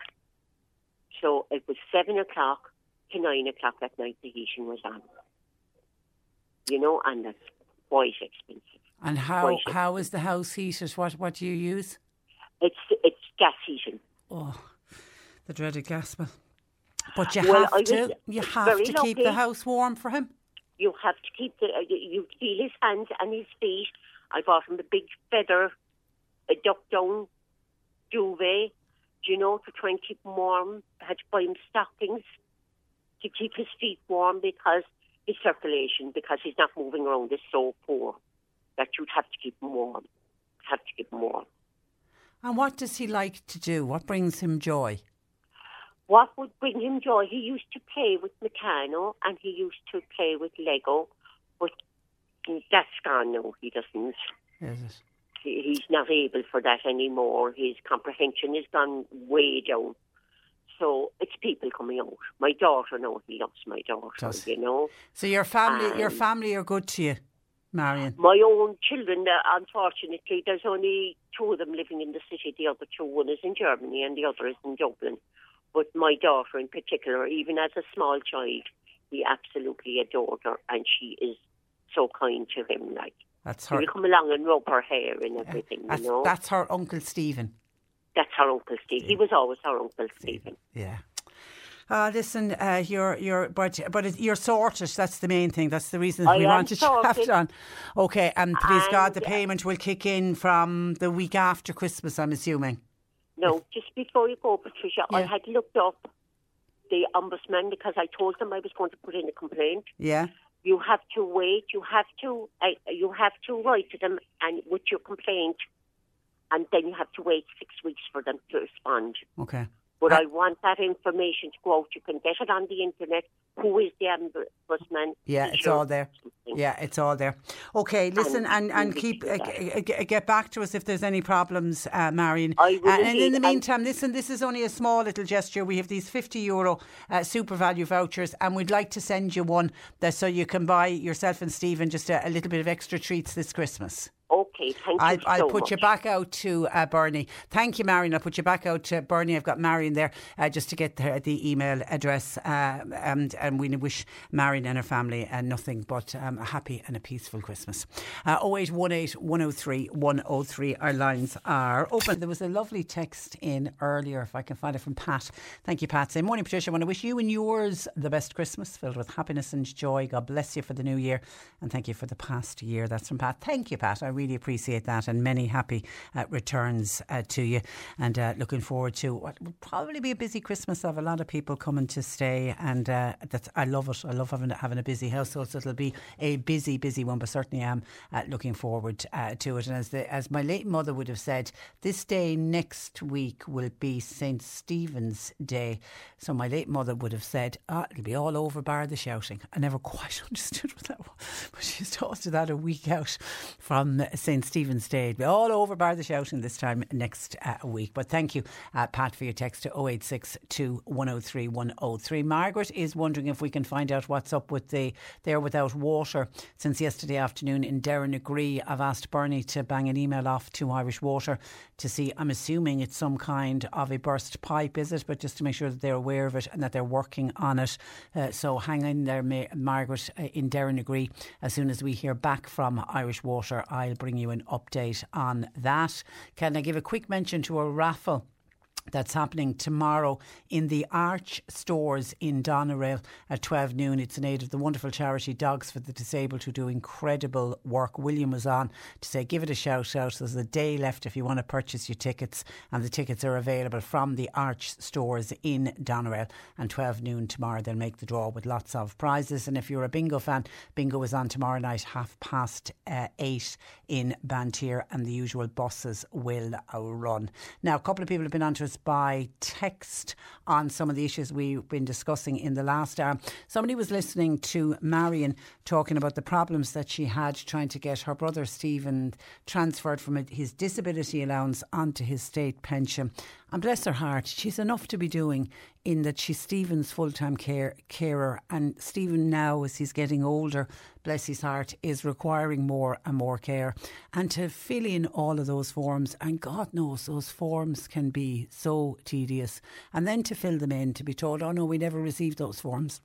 So it was seven o'clock to nine o'clock at night. The heating was on. You know, and that's quite expensive. And how Quite how is the house heated? What what do you use? It's it's gas heating. Oh, the dreaded gas bill. But you Well, have to you have to keep the house warm for him. You have to keep the. Uh, you feel his hands and his feet. I bought him a big feather, a duck down duvet, do you know, to try and keep him warm. I had to buy him stockings to keep his feet warm because his circulation, because he's not moving around, is so poor that you'd have to keep him warm. Have to keep him warm. And what does he like to do? What brings him joy? What would bring him joy? He used to play with Meccano and he used to play with Lego, but that's gone now. He doesn't. He- he's not able for that anymore. His comprehension has gone way down. So it's people coming out. My daughter, no, he loves my daughter, Does. you know. So your family your Um, family are good to you, Marion. My own children, uh, unfortunately, there's only two of them living in the city. The other two, one is in Germany and the other is in Dublin. But my daughter in particular, even as a small child, he absolutely adored her and she is so kind to him. Like, That's he her. will come along and rub her hair and everything, That's, you know. that's her uncle Stephen. That's her Uncle Steve. He was always her Uncle Stephen. Yeah. Uh, listen, uh, you're you're but but it, you're sorted. That's the main thing. That's the reason I we am wanted to have sorted. on. Okay, and please God, the And, payment will kick in from the week after Christmas. I'm assuming. No, just before you go, Patricia, I had looked up the ombudsman because I told them I was going to put in a complaint. Yeah. You have to wait. You have to. Uh, you have to write to them and with your complaint, and then you have to wait six weeks for them to respond. Okay. But I want that information to go out. You can get it on the internet. Who is the ombudsman? Yeah, it's all there. Yeah, it's all there. Okay, listen and, and keep uh, get back to us if there's any problems, uh, Marion. Uh, and in the And- meantime, listen, this is only a small little gesture. We have these 50 euro uh, SuperValu vouchers, and we'd like to send you one that so you can buy yourself and Stephen just a, a little bit of extra treats this Christmas. Thank you I'll, I'll put much. you back out to uh, Bernie. Thank you, Marion. I'll put you back out to Bernie. I've got Marion there uh, just to get the, the email address. Uh, and, and we wish Marion and her family uh, nothing but um, a happy and a peaceful Christmas. Uh, 0818 103 103. Our lines are open. There was a lovely text in earlier, if I can find it from Pat. Thank you, Pat. Say, Morning, Patricia. I want to wish you and yours the best Christmas filled with happiness and joy. God bless you for the new year. And thank you for the past year. That's from Pat. Thank you, Pat. I really appreciate that. And many happy uh, returns uh, to you. And uh, looking forward to what will probably be a busy Christmas. Have a lot of people coming to stay. And uh, that's, I love it. I love having, having a busy household. So it'll be a busy, busy one. But certainly am uh, looking forward to it. And as, the, as my late mother would have said, this day next week will be St. Stephen's Day. So my late mother would have said, ah, it'll be all over bar the shouting. I never quite understood what that was. But she's taught to that a week out from St. Stephen's Day. It'll be all over bar the shouting this time next uh, week. But thank you, uh, Pat, for your text to 0862 103 103. Margaret is wondering if we can find out what's up with the They're Without Water since yesterday afternoon in Derrinagree. I've asked Bernie to bang an email off to Irish Water to see, I'm assuming it's some kind of a burst pipe, is it? But just to make sure that they're aware of it and that they're working on it. Uh, so hang in there, Ma- Margaret, uh, in Derrinagree. As soon as we hear back from Irish Water, I'll bring you an update on that. Can I give a quick mention to a raffle? That's happening tomorrow in the Arch stores in Doneraile at 12 noon. It's in aid of the wonderful charity Dogs for the Disabled who do incredible work. William was on to say, give it a shout out. There's a day left if you want to purchase your tickets, and the tickets are available from the Arch stores in Doneraile. And 12 noon tomorrow, they'll make the draw with lots of prizes. And if you're a bingo fan, bingo is on tomorrow night, half past uh, eight in Banteer, and the usual buses will uh, run. Now, a couple of people have been on to us by text on some of the issues we've been discussing in the last hour. Somebody was listening to Marion talking about the problems that she had trying to get her brother Stephen transferred from his disability allowance onto his state pension. And bless her heart, she's enough to be doing in that she's Stephen's full time care carer. And Stephen, now as he's getting older, bless his heart, is requiring more and more care. And to fill in all of those forms, and God knows those forms can be so tedious. And then to fill them in, to be told, oh no, we never received those forms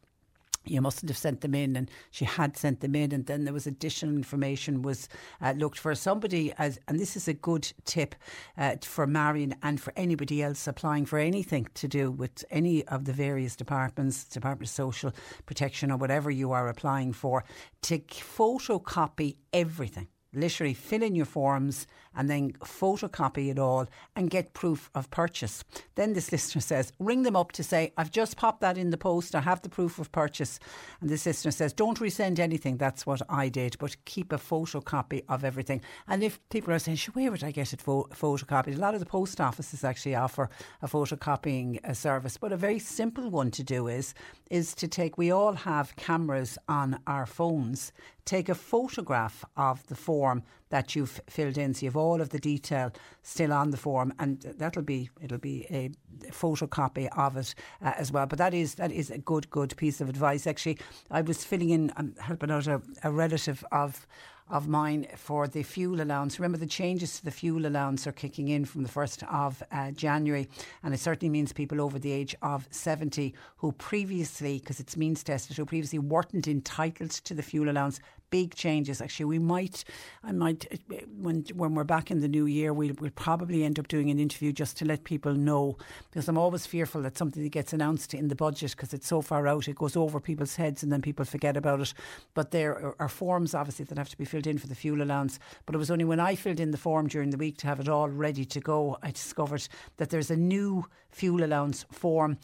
you mustn't have sent them in and she had sent them in and then there was additional information was uh, looked for. Somebody as and this is a good tip uh, for Marion and for anybody else applying for anything to do with any of the various departments Department of Social Protection or whatever you are applying for to photocopy everything literally fill in your forms and then photocopy it all and get proof of purchase. Then this listener says, ring them up to say, I've just popped that in the post, I have the proof of purchase. And this listener says, don't resend anything, that's what I did, but keep a photocopy of everything. And if people are saying, where would I get it pho- photocopied? A lot of the post offices actually offer a photocopying uh, service, but a very simple one to do is, is to take, we all have cameras on our phones, take a photograph of the form that you've filled in. So you have all of the detail still on the form, and that'll be it'll be a photocopy of it uh, as well. But that is that is a good good piece of advice. Actually, I was filling in, I'm helping out a, a relative of of mine for the fuel allowance. Remember, the changes to the fuel allowance are kicking in from the 1st of uh, January, and it certainly means people over the age of 70 who previously, because it's means tested, who previously weren't entitled to the fuel allowance. Big changes. Actually, we might, I might, uh, when when we're back in the new year, we'll, we'll probably end up doing an interview just to let people know, because I'm always fearful that something that gets announced in the budget, because it's so far out, it goes over people's heads and then people forget about it. But there are forms, obviously, that have to be filled in for the fuel allowance. But it was only when I filled in the form during the week to have it all ready to go, I discovered that there's a new fuel allowance form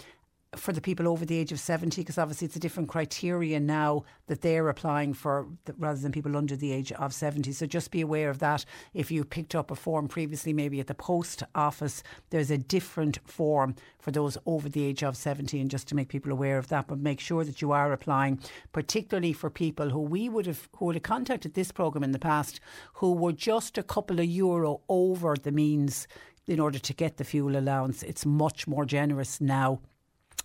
for the people over the age of 70 because obviously it's a different criteria now that they're applying for rather than people under the age of 70 so just be aware of that. If you picked up a form previously maybe at the post office there's a different form for those over the age of 70 and just to make people aware of that but make sure that you are applying particularly for people who we would have who would have contacted this program in the past who were just a couple of euro over the means in order to get the fuel allowance. It's much more generous now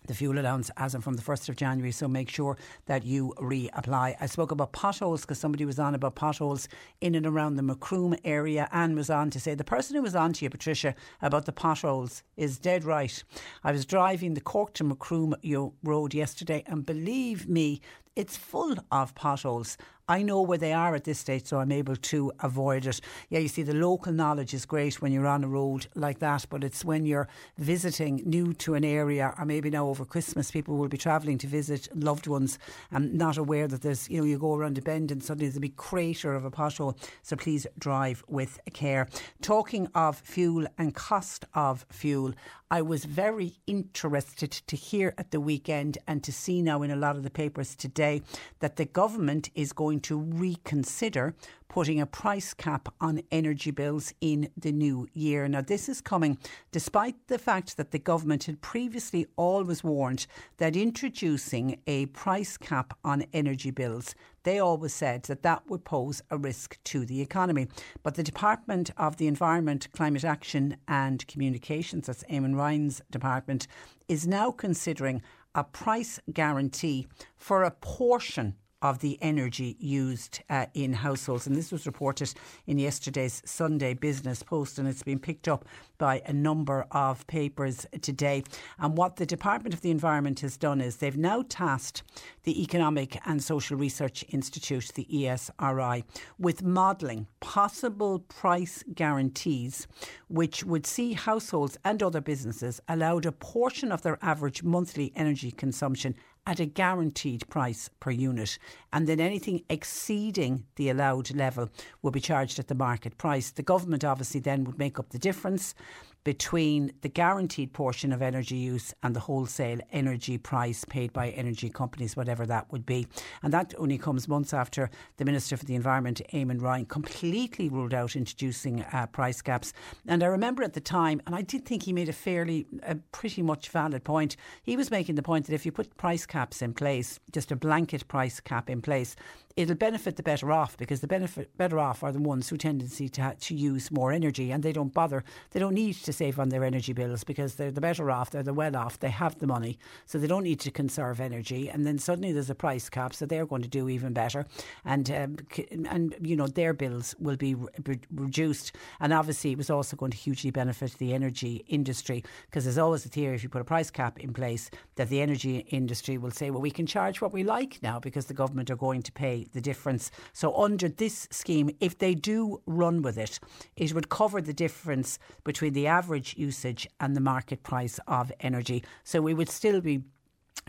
the fuel allowance as of from the 1st of January. So make sure that you reapply. I spoke about potholes because somebody was on about potholes in and around the Macroom area. and was on to say the person who was on to you, Patricia, about the potholes is dead right. I was driving the Cork to Macroom road yesterday and believe me, it's full of potholes. I know where they are at this stage, so I'm able to avoid it. Yeah, you see, the local knowledge is great when you're on a road like that, but it's when you're visiting new to an area, or maybe now over Christmas, people will be travelling to visit loved ones and not aware that there's, you know, you go around a bend and suddenly there's a big crater of a pothole. So please drive with care. Talking of fuel and cost of fuel, I was very interested to hear at the weekend and to see now in a lot of the papers today that the government is going to reconsider putting a price cap on energy bills in the new year. Now, this is coming despite the fact that the government had previously always warned that introducing a price cap on energy bills they always said that that would pose a risk to the economy. But the Department of the Environment, Climate Action and Communications, that's Eamon Ryan's department, is now considering a price guarantee for a portion of the energy used uh, in households. And this was reported in yesterday's Sunday Business Post, and it's been picked up by a number of papers today. And what the Department of the Environment has done is they've now tasked the Economic and Social Research Institute, the ESRI, with modelling possible price guarantees which would see households and other businesses allowed a portion of their average monthly energy consumption at a guaranteed price per unit, and then anything exceeding the allowed level will be charged at the market price. The government obviously then would make up the difference between the guaranteed portion of energy use and the wholesale energy price paid by energy companies, whatever that would be. And that only comes months after the Minister for the Environment, Eamon Ryan, completely ruled out introducing uh, price caps. And I remember at the time, and I did think he made a fairly, a pretty much valid point. He was making the point that if you put price caps in place, just a blanket price cap in place, it'll benefit the better off because the benefit better off are the ones who tendency to, to use more energy and they don't bother they don't need to save on their energy bills because they're the better off they're the well off they have the money so they don't need to conserve energy and then suddenly there's a price cap so they're going to do even better and um, and you know their bills will be re- reduced and obviously it was also going to hugely benefit the energy industry because there's always a theory if you put a price cap in place that the energy industry will say well we can charge what we like now because the government are going to pay the difference. So, under this scheme, if they do run with it, it would cover the difference between the average usage and the market price of energy. So, we would still be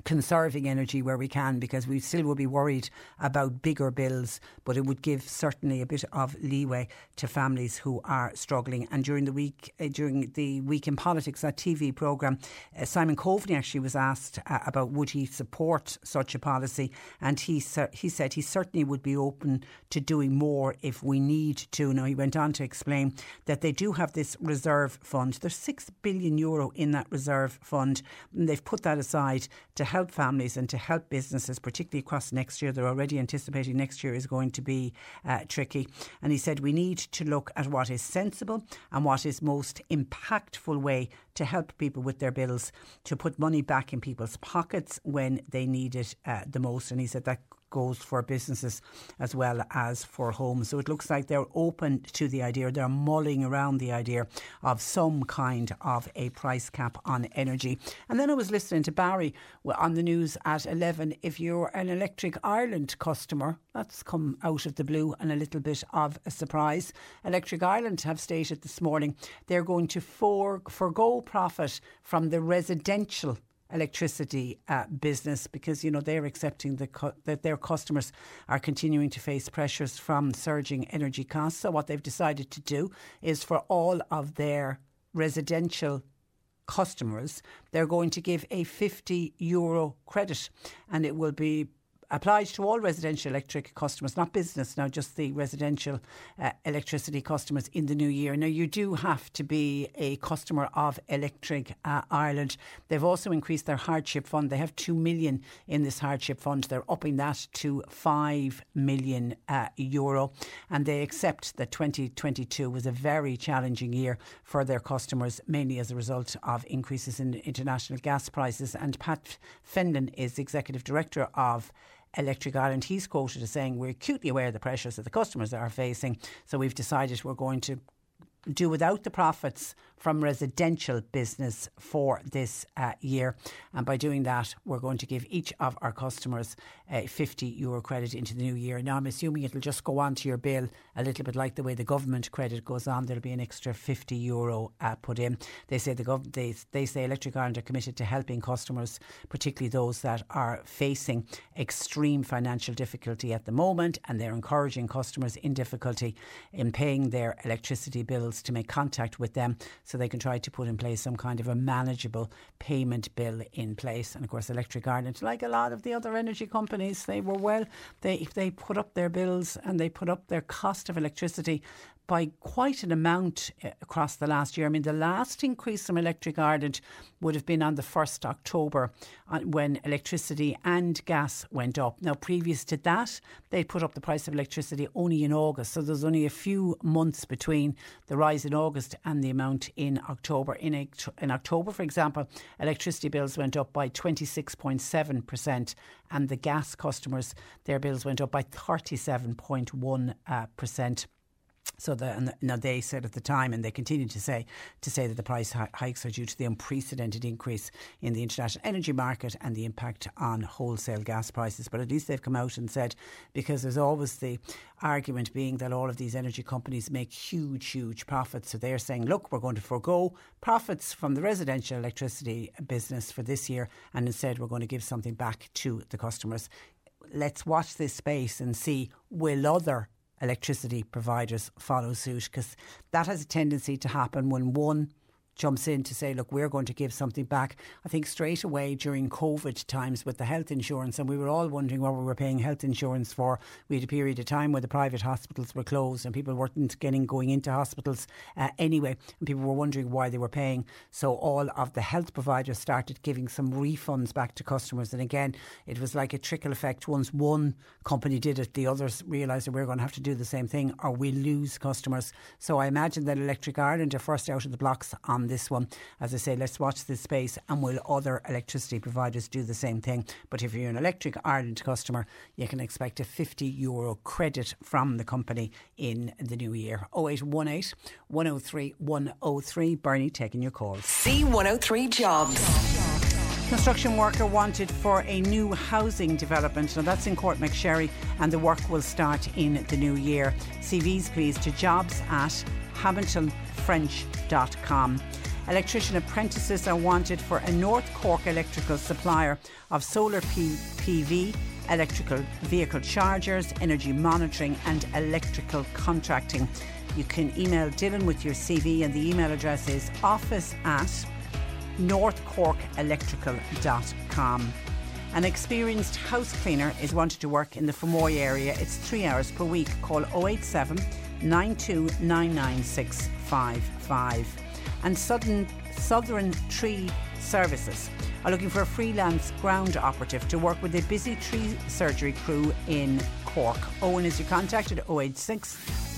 conserving energy where we can because we still would be worried about bigger bills, but it would give certainly a bit of leeway to families who are struggling. And during the week, uh, during the week in politics, that TV programme, uh, Simon Coveney actually was asked uh, about would he support such a policy, and he he said he certainly would be open to doing more if we need to. Now he went on to explain that they do have this reserve fund. There's six billion euro in that reserve fund, and they've put that aside to help families and to help businesses, particularly across next year. They're already anticipating next year is going to be uh, tricky. And he said we need to look at what is sensible and what is most impactful way to help people with their bills, to put money back in people's pockets when they need it uh, the most. And he said that goes for businesses as well as for homes. So it looks like they're open to the idea, they're mulling around the idea of some kind of a price cap on energy. And then I was listening to Barry on the news at 11. If you're an Electric Ireland customer, that's come out of the blue and a little bit of a surprise. Electric Ireland have stated this morning they're going to for, forego profit from the residential electricity uh, business because you know they're accepting the that their customers are continuing to face pressures from surging energy costs. So what they've decided to do is for all of their residential customers, they're going to give a 50 euro credit and it will be applied to all residential electric customers, not business now, just the residential uh, electricity customers in the new year. Now, you do have to be a customer of Electric uh, Ireland. They've also increased their hardship fund. They have 2 million in this hardship fund. They're upping that to 5 million uh, euro. And they accept that 2022 was a very challenging year for their customers, mainly as a result of increases in international gas prices. And Pat Fenlon is Executive Director of Electric Ireland. He's quoted as saying, We're acutely aware of the pressures that the customers are facing, so we've decided we're going to do without the profits from residential business for this uh, year. And by doing that, we're going to give each of our customers a 50 euro credit into the new year. Now, I'm assuming it'll just go on to your bill a little bit like the way the government credit goes on. There'll be an extra 50 euro uh, put in. They say the gov- they, they say Electric Ireland are committed to helping customers, particularly those that are facing extreme financial difficulty at the moment, and they're encouraging customers in difficulty in paying their electricity bills to make contact with them so they can try to put in place some kind of a manageable payment bill in place. And of course, Electric Ireland, like a lot of the other energy companies, they were well, they if they put up their bills and they put up their cost of electricity by quite an amount uh, across the last year. I mean, the last increase from Electric Ireland would have been on the 1st October uh, when electricity and gas went up. Now, previous to that, they put up the price of electricity only in August. So there's only a few months between the rise in August and the amount in October. In, in October, for example, electricity bills went up by 26.7%, and the gas customers, their bills went up by 37.1%. So the, now they said at the time, and they continue to say, to say that the price hikes are due to the unprecedented increase in the international energy market and the impact on wholesale gas prices. But at least they've come out and said, because there's always the argument being that all of these energy companies make huge, huge profits. So they're saying, look, we're going to forego profits from the residential electricity business for this year, and instead we're going to give something back to the customers. Let's watch this space and see will other electricity providers follow suit because that has a tendency to happen when one jumps in to say, look, we're going to give something back. I think straight away during COVID times with the health insurance, and we were all wondering what we were paying health insurance for. We had a period of time where the private hospitals were closed and people weren't getting going into hospitals uh, anyway, and people were wondering why they were paying. So all of the health providers started giving some refunds back to customers, and again, it was like a trickle effect. Once one company did it, the others realised that we're going to have to do the same thing, or we lose customers. So I imagine that Electric Ireland are first out of the blocks on this one. As I say, let's watch this space and will other electricity providers do the same thing? But if you're an Electric Ireland customer, you can expect a 50 euro credit from the company in the new year. 0818 103 103. Bernie taking your calls. C103 Jobs. Construction worker wanted for a new housing development. Now that's in Courtmacsherry, and the work will start in the new year. CVs, please, to jobs at hamiltonfrench.com. Electrician apprentices are wanted for a North Cork electrical supplier of solar P- PV, electrical vehicle chargers, energy monitoring, and electrical contracting. You can email Dylan with your CV, and the email address is office at northcorkelectrical.com. An experienced house cleaner is wanted to work in the Fermoy area. It's three hours per week. Call 087 9299655 and Southern, Southern Tree Services are looking for a freelance ground operative to work with a busy tree surgery crew in Cork. Owen is your contact at 086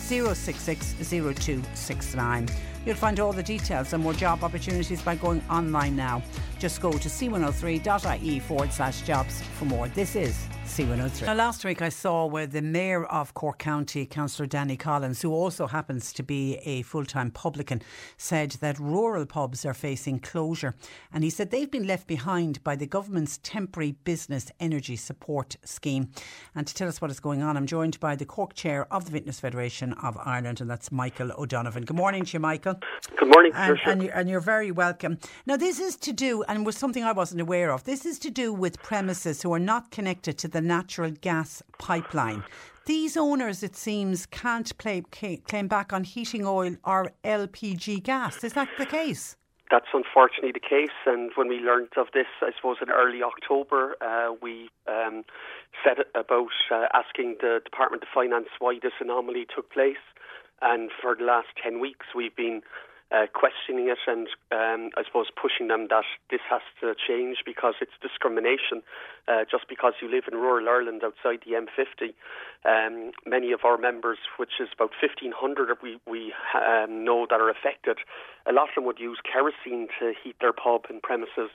066 0269. You'll find all the details and more job opportunities by going online now. Just go to c103.ie forward slash jobs for more. This is C103. Now, last week I saw where the Mayor of Cork County, Councillor Danny Collins, who also happens to be a full time publican, said that rural pubs are facing closure. And he said they've been left behind by the government's temporary business energy support scheme. And to tell us what is going on, I'm joined by the Cork Chair of the Vintners Federation of Ireland, and that's Michael O'Donovan. Good morning to you, Michael. Good morning, and, and, you're, and you're very welcome. Now, this is to do, and was something I wasn't aware of, this is to do with premises who are not connected to the natural gas pipeline. These owners, it seems, can't play, claim back on heating oil or LPG gas. Is that the case? that's unfortunately the case. And when we learned of this, I suppose in early October, uh, we um, set about uh, asking the Department of Finance why this anomaly took place. And for the last 10 weeks, we've been uh, questioning it and um, I suppose pushing them that this has to change because it's discrimination. Uh, just because you live in rural Ireland outside the M50, um, many of our members, which is about 1,500 we, we um, know that are affected, a lot of them would use kerosene to heat their pub and premises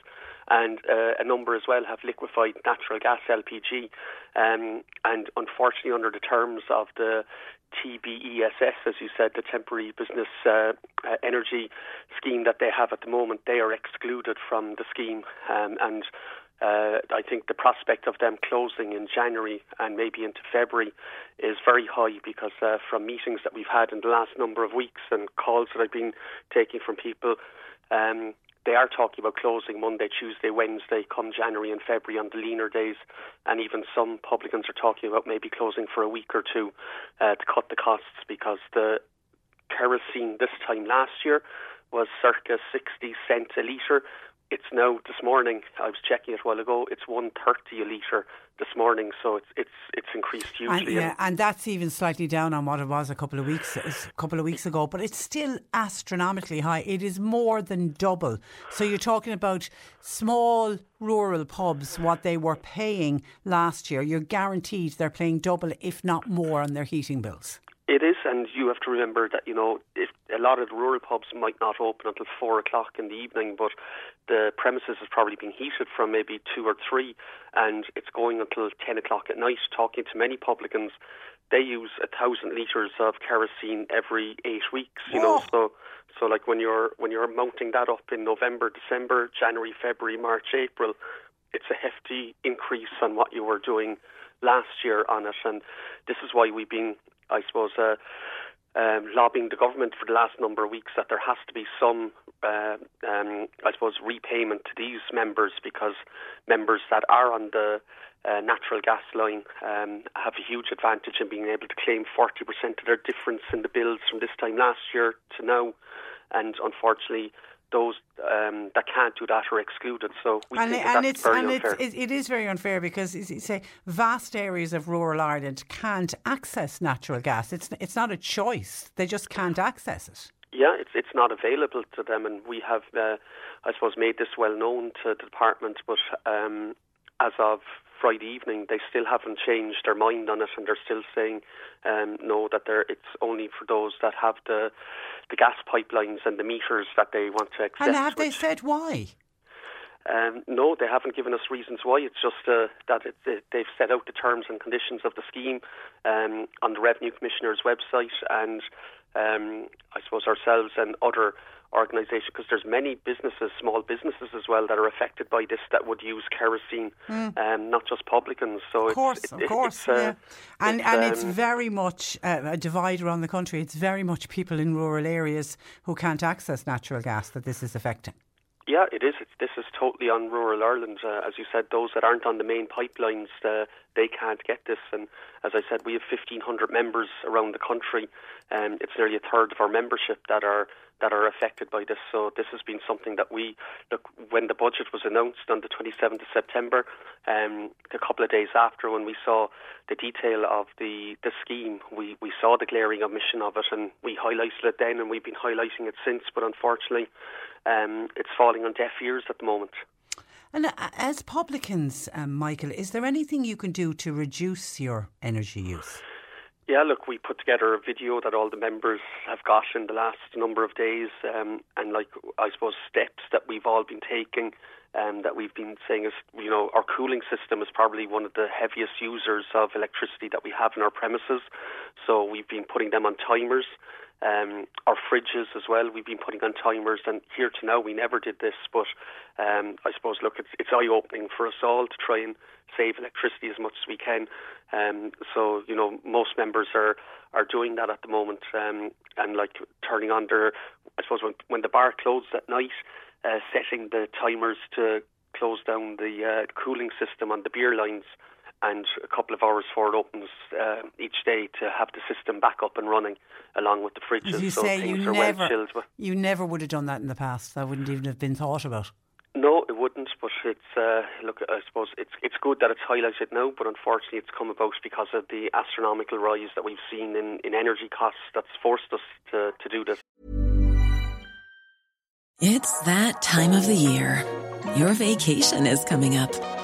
and uh, a number as well have liquefied natural gas LPG. Um, and unfortunately, under the terms of the TBESS, as you said, the temporary business uh, uh, energy scheme that they have at the moment, they are excluded from the scheme. Um, and uh, I think the prospect of them closing in January and maybe into February is very high because uh, from meetings that we've had in the last number of weeks and calls that I've been taking from people, um, they are talking about closing Monday, Tuesday, Wednesday, come January and February on the leaner days, and even some publicans are talking about maybe closing for a week or two uh, to cut the costs because the kerosene this time last year was circa 60 cents a litre. It's now this morning. I was checking it a while ago. It's one thirty a litre this morning, so it's it's it's increased hugely. And, yeah, and that's even slightly down on what it was a couple of weeks a couple of weeks ago. But it's still astronomically high. It is more than double. So you're talking about small rural pubs what they were paying last year. You're guaranteed they're paying double, if not more, on their heating bills. It is, and you have to remember that you know if a lot of the rural pubs might not open until four o'clock in the evening, but the premises has probably been heated from maybe two or three, and it's going until ten o'clock at night. Talking to many publicans, they use a thousand liters of kerosene every eight weeks. You know, so so like when you're when you're mounting that up in November, December, January, February, March, April, it's a hefty increase on what you were doing last year on it, and this is why we've been I suppose, uh, um, lobbying the government for the last number of weeks that there has to be some, uh, um, I suppose, repayment to these members because members that are on the uh, natural gas line um, have a huge advantage in being able to claim 40% of their difference in the bills from this time last year to now. And unfortunately, those um, that can't do that are excluded. So we and, think it, and that's it's very and unfair. it's, it, it is very unfair because you say vast areas of rural Ireland can't access natural gas. It's it's not a choice; they just can't access it. Yeah, it's it's not available to them, and we have, uh, I suppose, made this well known to the department. But um, as of Friday evening, they still haven't changed their mind on it, and they're still saying um, no that they're, it's only for those that have the the gas pipelines and the meters that they want to accept. And have they said why? um, no, they haven't given us reasons why. It's just uh, that it, it, they've set out the terms and conditions of the scheme um, on the Revenue Commissioner's website, and um, I suppose ourselves and other organisations, because there's many businesses, small businesses as well, that are affected by this that would use kerosene, um, not just publicans. So. Of course, it's, of course, it's, uh, yeah. And it's, and it's um, very much uh, a divide around the country. It's very much people in rural areas who can't access natural gas that this is affecting. Yeah, it is. It's, this is totally on rural Ireland. Uh, as you said, those that aren't on the main pipelines, uh, they can't get this. And as I said, we have 1,500 members around the country. Um, it's nearly a third of our membership that are that are affected by this. So this has been something that we look when the budget was announced on the 27th of September. Um, a couple of days after, when we saw the detail of the the scheme, we we saw the glaring omission of it, and we highlighted it then, and we've been highlighting it since. But unfortunately, um, it's falling on deaf ears at the moment. And uh, as publicans, um, Michael, is there anything you can do to reduce your energy use? Yeah, look, we put together a video that all the members have got in the last number of days, um, and like I suppose steps that we've all been taking, um, that we've been saying is, you know, our cooling system is probably one of the heaviest users of electricity that we have in our premises, so we've been putting them on timers. Um, our fridges as well, we've been putting on timers, and here to now we never did this, but um, I suppose look, it's it's eye opening for us all to try and save electricity as much as we can. Um, so you know, most members are are doing that at the moment, um, and like turning on their, I suppose when when the bar closes at night, uh, setting the timers to close down the uh, cooling system on the beer lines. And a couple of hours before it opens uh, each day to have the system back up and running along with the fridges. As you so say, things you are never, well chilled. You never would have done that in the past. That wouldn't even have been thought about. no, it wouldn't. But it's uh, look, I suppose it's it's good that it's highlighted now. But unfortunately, it's come about because of the astronomical rise that we've seen in, in energy costs. That's forced us to to do this. It's that time of the year. Your vacation is coming up.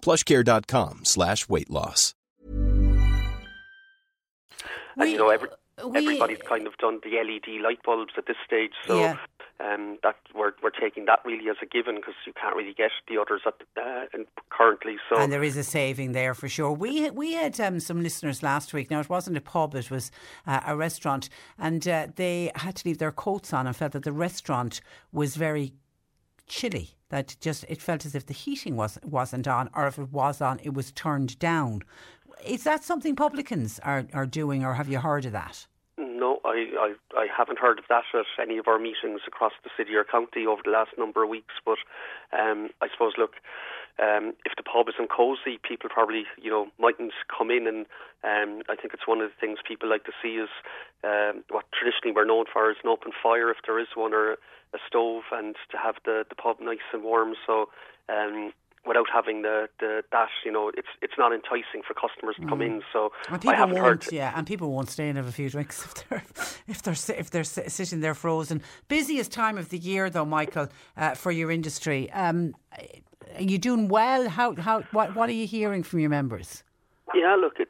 plushcare.com slash weight loss. and you know, every, we- everybody's kind of done the LED light bulbs at this stage, so Yeah. um, that we're we're taking that really as a given because you can't really get the others at uh, and currently. So And there is a saving there for sure. We we had um, some listeners last week. Now it wasn't a pub; it was uh, a restaurant, and uh, they had to leave their coats on and felt that the restaurant was very chilly. That just it felt as if the heating was wasn't on, or if it was on, it was turned down. Is that something publicans are, are doing, or have you heard of that? No, I, I I haven't heard of that at any of our meetings across the city or county over the last number of weeks. But um, I suppose, look, um, if the pub isn't cosy, people probably you know mightn't come in. And um, I think it's one of the things people like to see is um, what traditionally we're known for is an open fire if there is one, or a stove, and to have the the pub nice and warm. So. Um, Without having the, the that, you know, it's it's not enticing for customers to come in. So And I people haven't won't, heard. yeah, and people won't stay and have a few drinks if they're if they're if they're sitting there frozen. Busiest time of the year, though, Michael, uh, for your industry. Um, are you doing well? How how what what are you hearing from your members? Yeah, look, it, it's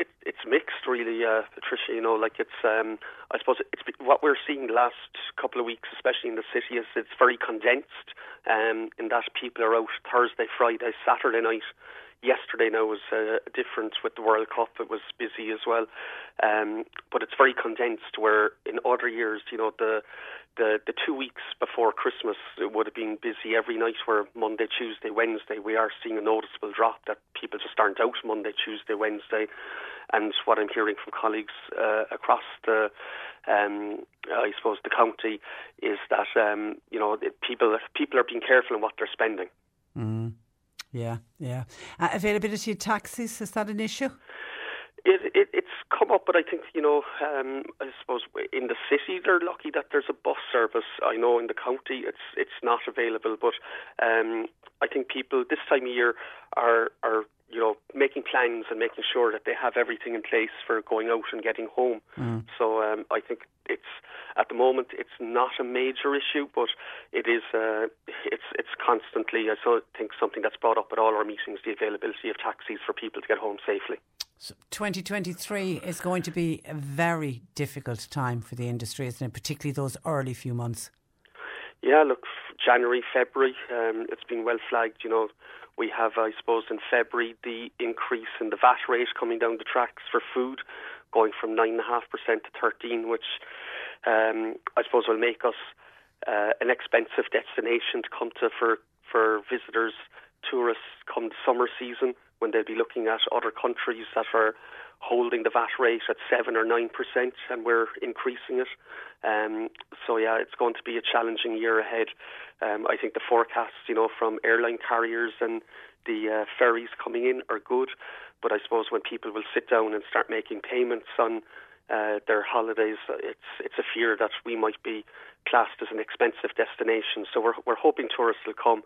it, it's mixed, really, uh, Patricia. You know, like it's um, I suppose it's what we're seeing the last couple of weeks, especially in the city, is it's very condensed. Um, in that people are out Thursday, Friday, Saturday night. Yesterday now was uh, different with the World Cup. It was busy as well, um, but it's very condensed. Where in other years, you know, the the the two weeks before Christmas it would have been busy every night. Where Monday, Tuesday, Wednesday, we are seeing a noticeable drop that people just aren't out Monday, Tuesday, Wednesday. And what I'm hearing from colleagues uh, across the, um, I suppose, the county is that um, you know people people are being careful in what they're spending. Mm. Yeah, yeah. Uh, availability of taxis is that an issue? It, it it's come up, but I think you know. Um, I suppose in the city they're lucky that there's a bus service. I know in the county it's it's not available, but um, I think people this time of year are are you know making plans and making sure that they have everything in place for going out and getting home. So um, I think it's at the moment it's not a major issue, but it is uh, it's it's constantly. I so think something that's brought up at all our meetings: the availability of taxis for people to get home safely. 2023 is going to be a very difficult time for the industry, isn't it? Particularly those early few months. Yeah, look, January, February, um, it's been well flagged. You know, we have, I suppose, in February the increase in the VAT rate coming down the tracks for food, going from nine and a half percent to thirteen, which um, I suppose will make us uh, an expensive destination to come to for for visitors tourists come the summer season when they'll be looking at other countries that are holding the VAT rate at seven or nine percent, and we're increasing it. Um, so yeah, it's going to be a challenging year ahead. Um, I think the forecasts, you know, from airline carriers and the uh, ferries coming in are good, but I suppose when people will sit down and start making payments on uh, their holidays, it's it's a fear that we might be classed as an expensive destination. So we're we're hoping tourists will come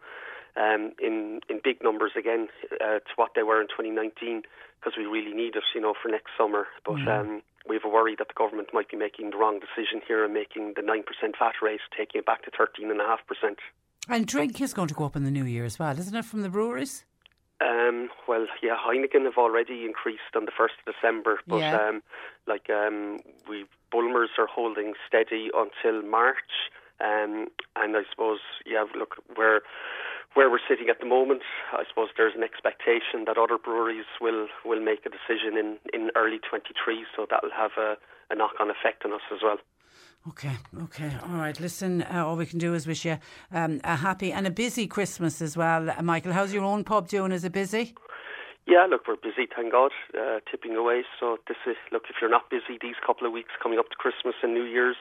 um, in in big numbers again uh, to what they were in 2019 because we really need it, you know, for next summer. But Mm. um, we have a worry that the government might be making the wrong decision here and making the nine percent VAT rate, taking it back to thirteen and a half percent. And drink is going to go up in the new year as well, isn't it, from the breweries? Um, well, yeah, Heineken have already increased on the first of December, but Yeah. um, like um, we Bulmers are holding steady until March, um, and I suppose yeah, look where where we're sitting at the moment, I suppose there's an expectation that other breweries will will make a decision in in early 23, so that will have a, a knock on effect on us as well. Okay, okay, all right. Listen, uh, all we can do is wish you um, a happy and a busy Christmas as well. Uh, Michael, how's your own pub doing? Is it busy? Yeah, look, we're busy, thank God, uh, tipping away. So this is look, if you're not busy these couple of weeks coming up to Christmas and New Year's,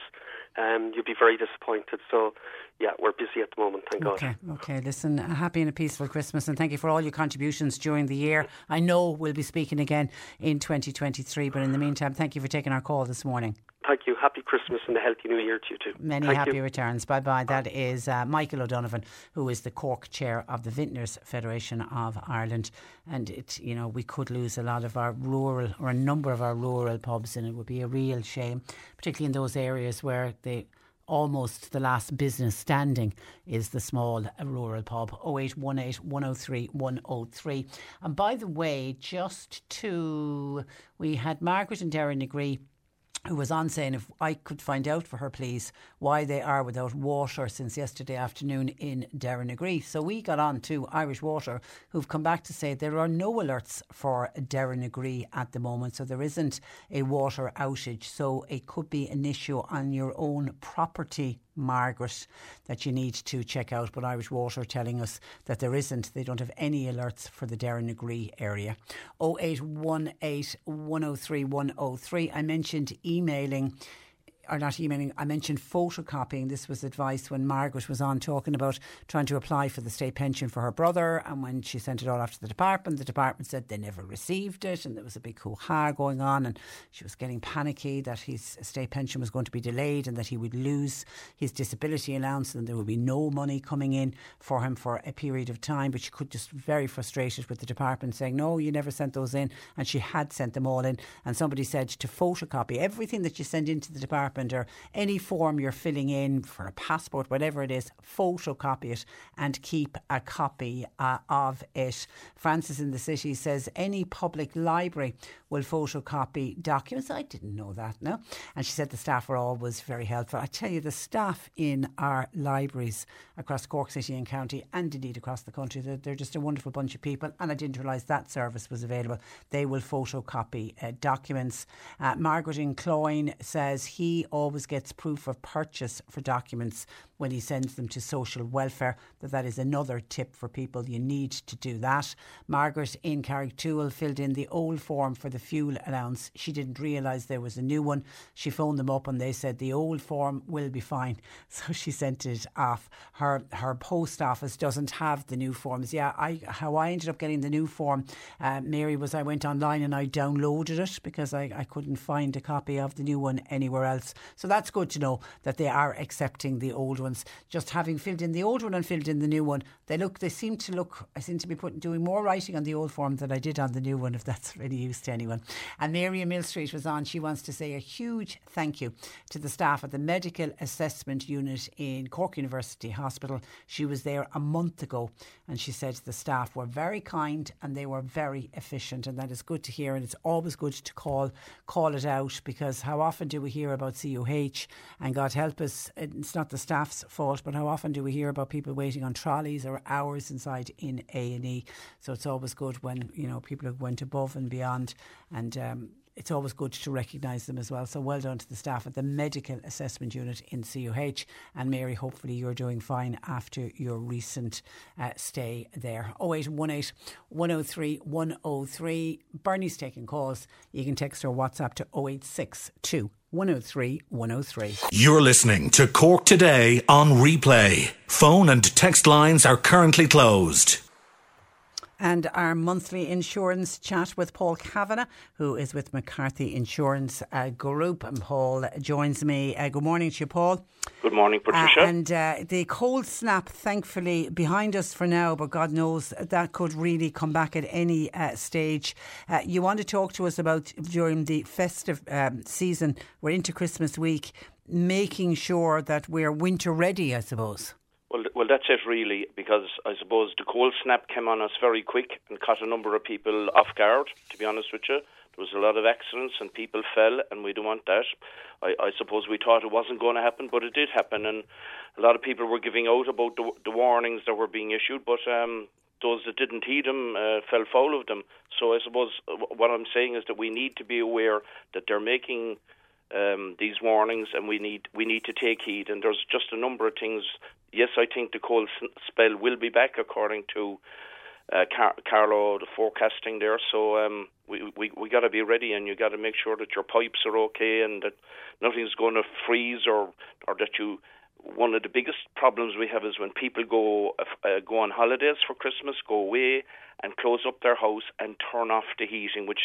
um, you'll be very disappointed. So yeah, we're busy at the moment, thank God. Okay, okay. Listen, a happy and a peaceful Christmas, and thank you for all your contributions during the year. I know we'll be speaking again in 2023, but in the meantime, thank you for taking our call this morning. Thank you. Happy Christmas and a healthy New Year to you too. Many Thank happy you. returns. Bye bye. That is uh, Michael O'Donovan, who is the Cork chair of the Vintners Federation of Ireland. And it, you know, we could lose a lot of our rural or a number of our rural pubs, and it would be a real shame, particularly in those areas where they almost the last business standing is the small rural pub 0818 103 103 and by the way just to we had Margaret and Derrinagree who was on saying if I could find out for her, please, why they are without water since yesterday afternoon in Derrinagree. So we got on to Irish Water, who've come back to say there are no alerts for Derrinagree at the moment. So there isn't a water outage. So it could be an issue on your own property. Margaret, that you need to check out, but Irish Water telling us that there isn't. They don't have any alerts for the Derrinagree area. 0818 103 103. I mentioned emailing or not emailing, I mentioned photocopying. This was advice when Margaret was on talking about trying to apply for the state pension for her brother. And when she sent it all off to the department, the department said they never received it. And there was a big hoo ha going on. And she was getting panicky that his state pension was going to be delayed and that he would lose his disability allowance and there would be no money coming in for him for a period of time. But she could just very frustrated with the department saying, no, you never sent those in. And she had sent them all in. And somebody said to photocopy everything that you send into the department or any form you're filling in for a passport, whatever it is, photocopy it and keep a copy uh, of it. Francis in the city says any public library will photocopy documents. I didn't know that, no. And she said the staff were always very helpful. I tell you, the staff in our libraries across Cork City and County and indeed across the country, they're, they're just a wonderful bunch of people. And I didn't realise that service was available. They will photocopy uh, documents. Uh, Margaret in Cloyne says he always gets proof of purchase for documents when he sends them to social welfare. That that is another tip for people. You need to do that. Margaret in Carrigtwohill filled in the old form for the fuel allowance. She didn't realise there was a new one. She phoned them up and they said the old form will be fine. So she sent it off. Her her post office doesn't have the new forms. Yeah, I how I ended up getting the new form, uh, Mary, was I went online and I downloaded it because I, I couldn't find a copy of the new one anywhere else. So that's good to know that they are accepting the old ones. Just having filled in the old one and filled in the new one, they look they seem to look I seem to be putting doing more writing on the old form than I did on the new one, if that's any use to anyone. And Miriam Mill Street was on. She wants to say a huge thank you to the staff at the Medical Assessment Unit in Cork University Hospital. She was there a month ago and she said the staff were very kind and they were very efficient and that is good to hear and it's always good to call call it out because how often do we hear about CUH and God help us it's not the staff's fault but how often do we hear about people waiting on trolleys or hours inside in A&E so it's always good when you know people have went above and beyond and um, it's always good to recognise them as well. So well done to the staff at the Medical Assessment Unit in CUH. And Mary, hopefully you're doing fine after your recent uh, stay there. 0818 103 103. Bernie's taking calls. You can text or WhatsApp to 0862 103 103. You're listening to Cork Today on replay. Phone and text lines are currently closed. And our monthly insurance chat with Paul Kavanagh, who is with McCarthy Insurance uh, Group. And Paul joins me. Uh, good morning to you, Paul. Good morning, Patricia. Uh, and uh, the cold snap, thankfully, behind us for now, but God knows that could really come back at any uh, stage. Uh, you want to talk to us about during the festive um, season, we're into Christmas week, making sure that we're winter ready, I suppose. Well, well, that's it really, because I suppose the cold snap came on us very quick and caught a number of people off guard. To be honest with you, there was a lot of accidents and people fell, and we don't want that. I, I suppose we thought it wasn't going to happen, but it did happen, and a lot of people were giving out about the, the warnings that were being issued, but um, those that didn't heed them uh, fell foul of them. So I suppose what I'm saying is that we need to be aware that they're making um, these warnings, and we need we need to take heed. And there's just a number of things. Yes, I think the cold spell will be back according to uh, Car- Carlow, the forecasting there. So um, we we we got to be ready, and you got to make sure that your pipes are okay, and that nothing's going to freeze, or or that you. One of the biggest problems we have is when people go uh, go on holidays for Christmas, go away, and close up their house and turn off the heating. Which,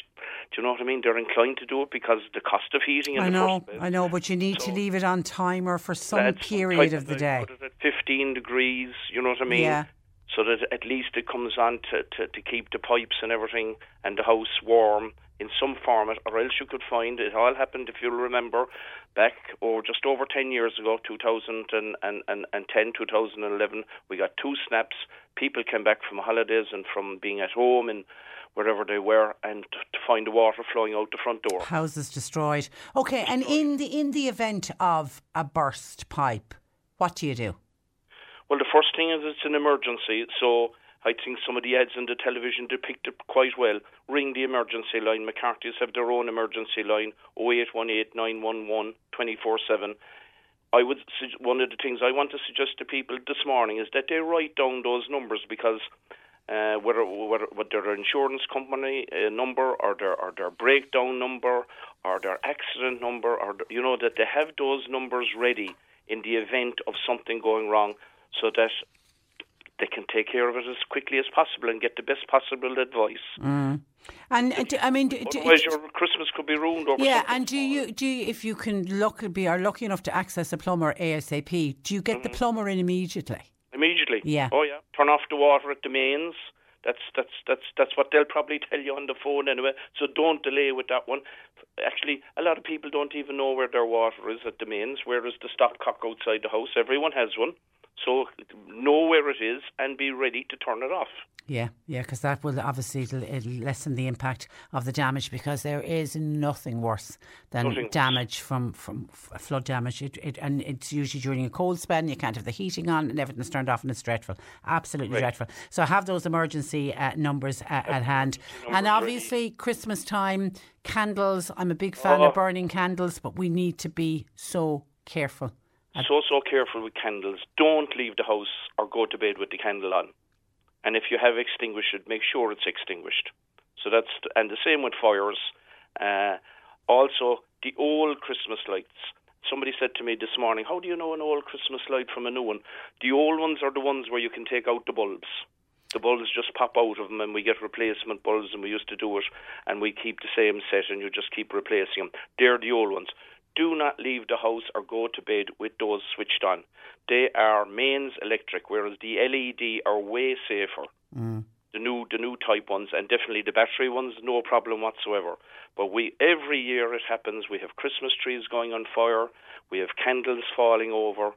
do you know what I mean? They're inclined to do it because the cost of heating. In I the know, first. I know, but you need So- to leave it on timer for some period of the day. Put it at 15 degrees, you know what I mean? Yeah. So that at least it comes on to, to, to keep the pipes and everything and the house warm in some format, or else you could find it all happened, if you'll remember, back or just over 10 years ago, 2010, 2011, we got two snaps. People came back from holidays and from being at home and wherever they were, and to find the water flowing out the front door. Houses destroyed. Okay, and in the in the event of a burst pipe, what do you do? Well, the first thing is it's an emergency, so I think some of the ads on the television depict it quite well. Ring the emergency line. McCarthy's have their own emergency line, 0818 911 24 7. I would one of the things I want to suggest to people this morning is that they write down those numbers because uh, whether, whether, whether their insurance company uh, number or their or their breakdown number or their accident number or you know that they have those numbers ready in the event of something going wrong, so that they can take care of it as quickly as possible and get the best possible advice. Mm. And uh, do, I mean, do, do- your Christmas could be ruined over yeah. And do you do you, if you can luck be are lucky enough to access a plumber ASAP? Do you get the plumber in immediately? immediately. Yeah. Oh yeah. Turn off the water at the mains. That's that's that's that's what they'll probably tell you on the phone anyway. So don't delay with that one. Actually, a lot of people don't even know where their water is at the mains. Where is the stopcock outside the house? Everyone has one. So know where it is and be ready to turn it off. Yeah, yeah, because that will obviously it'll, it'll lessen the impact of the damage because there is nothing worse than Nothing worse. damage from from flood damage. It, it, and it's usually during a cold spell. and You can't have the heating on, and everything's turned off, and it's dreadful, absolutely Right. dreadful. So have those emergency uh, numbers uh, at hand, and obviously Christmas time candles. I'm a big fan Oh. of burning candles, but we need to be so careful. So so careful with candles. Don't leave the house or go to bed with the candle on. And if you have extinguished it, make sure it's extinguished. So that's and the same with fires. Uh, also, the old Christmas lights. Somebody said to me this morning, "How do you know an old Christmas light from a new one?" The old ones are the ones where you can take out the bulbs. The bulbs just pop out of them, and we get replacement bulbs, and we used to do it, and we keep the same set, and you just keep replacing them. They're the old ones. Do not leave the house or go to bed with those switched on. They are mains electric, whereas the LED are way safer. Mm. The new the new type ones and definitely the battery ones no problem whatsoever. But we every year it happens we have christmas trees going on fire we have candles falling over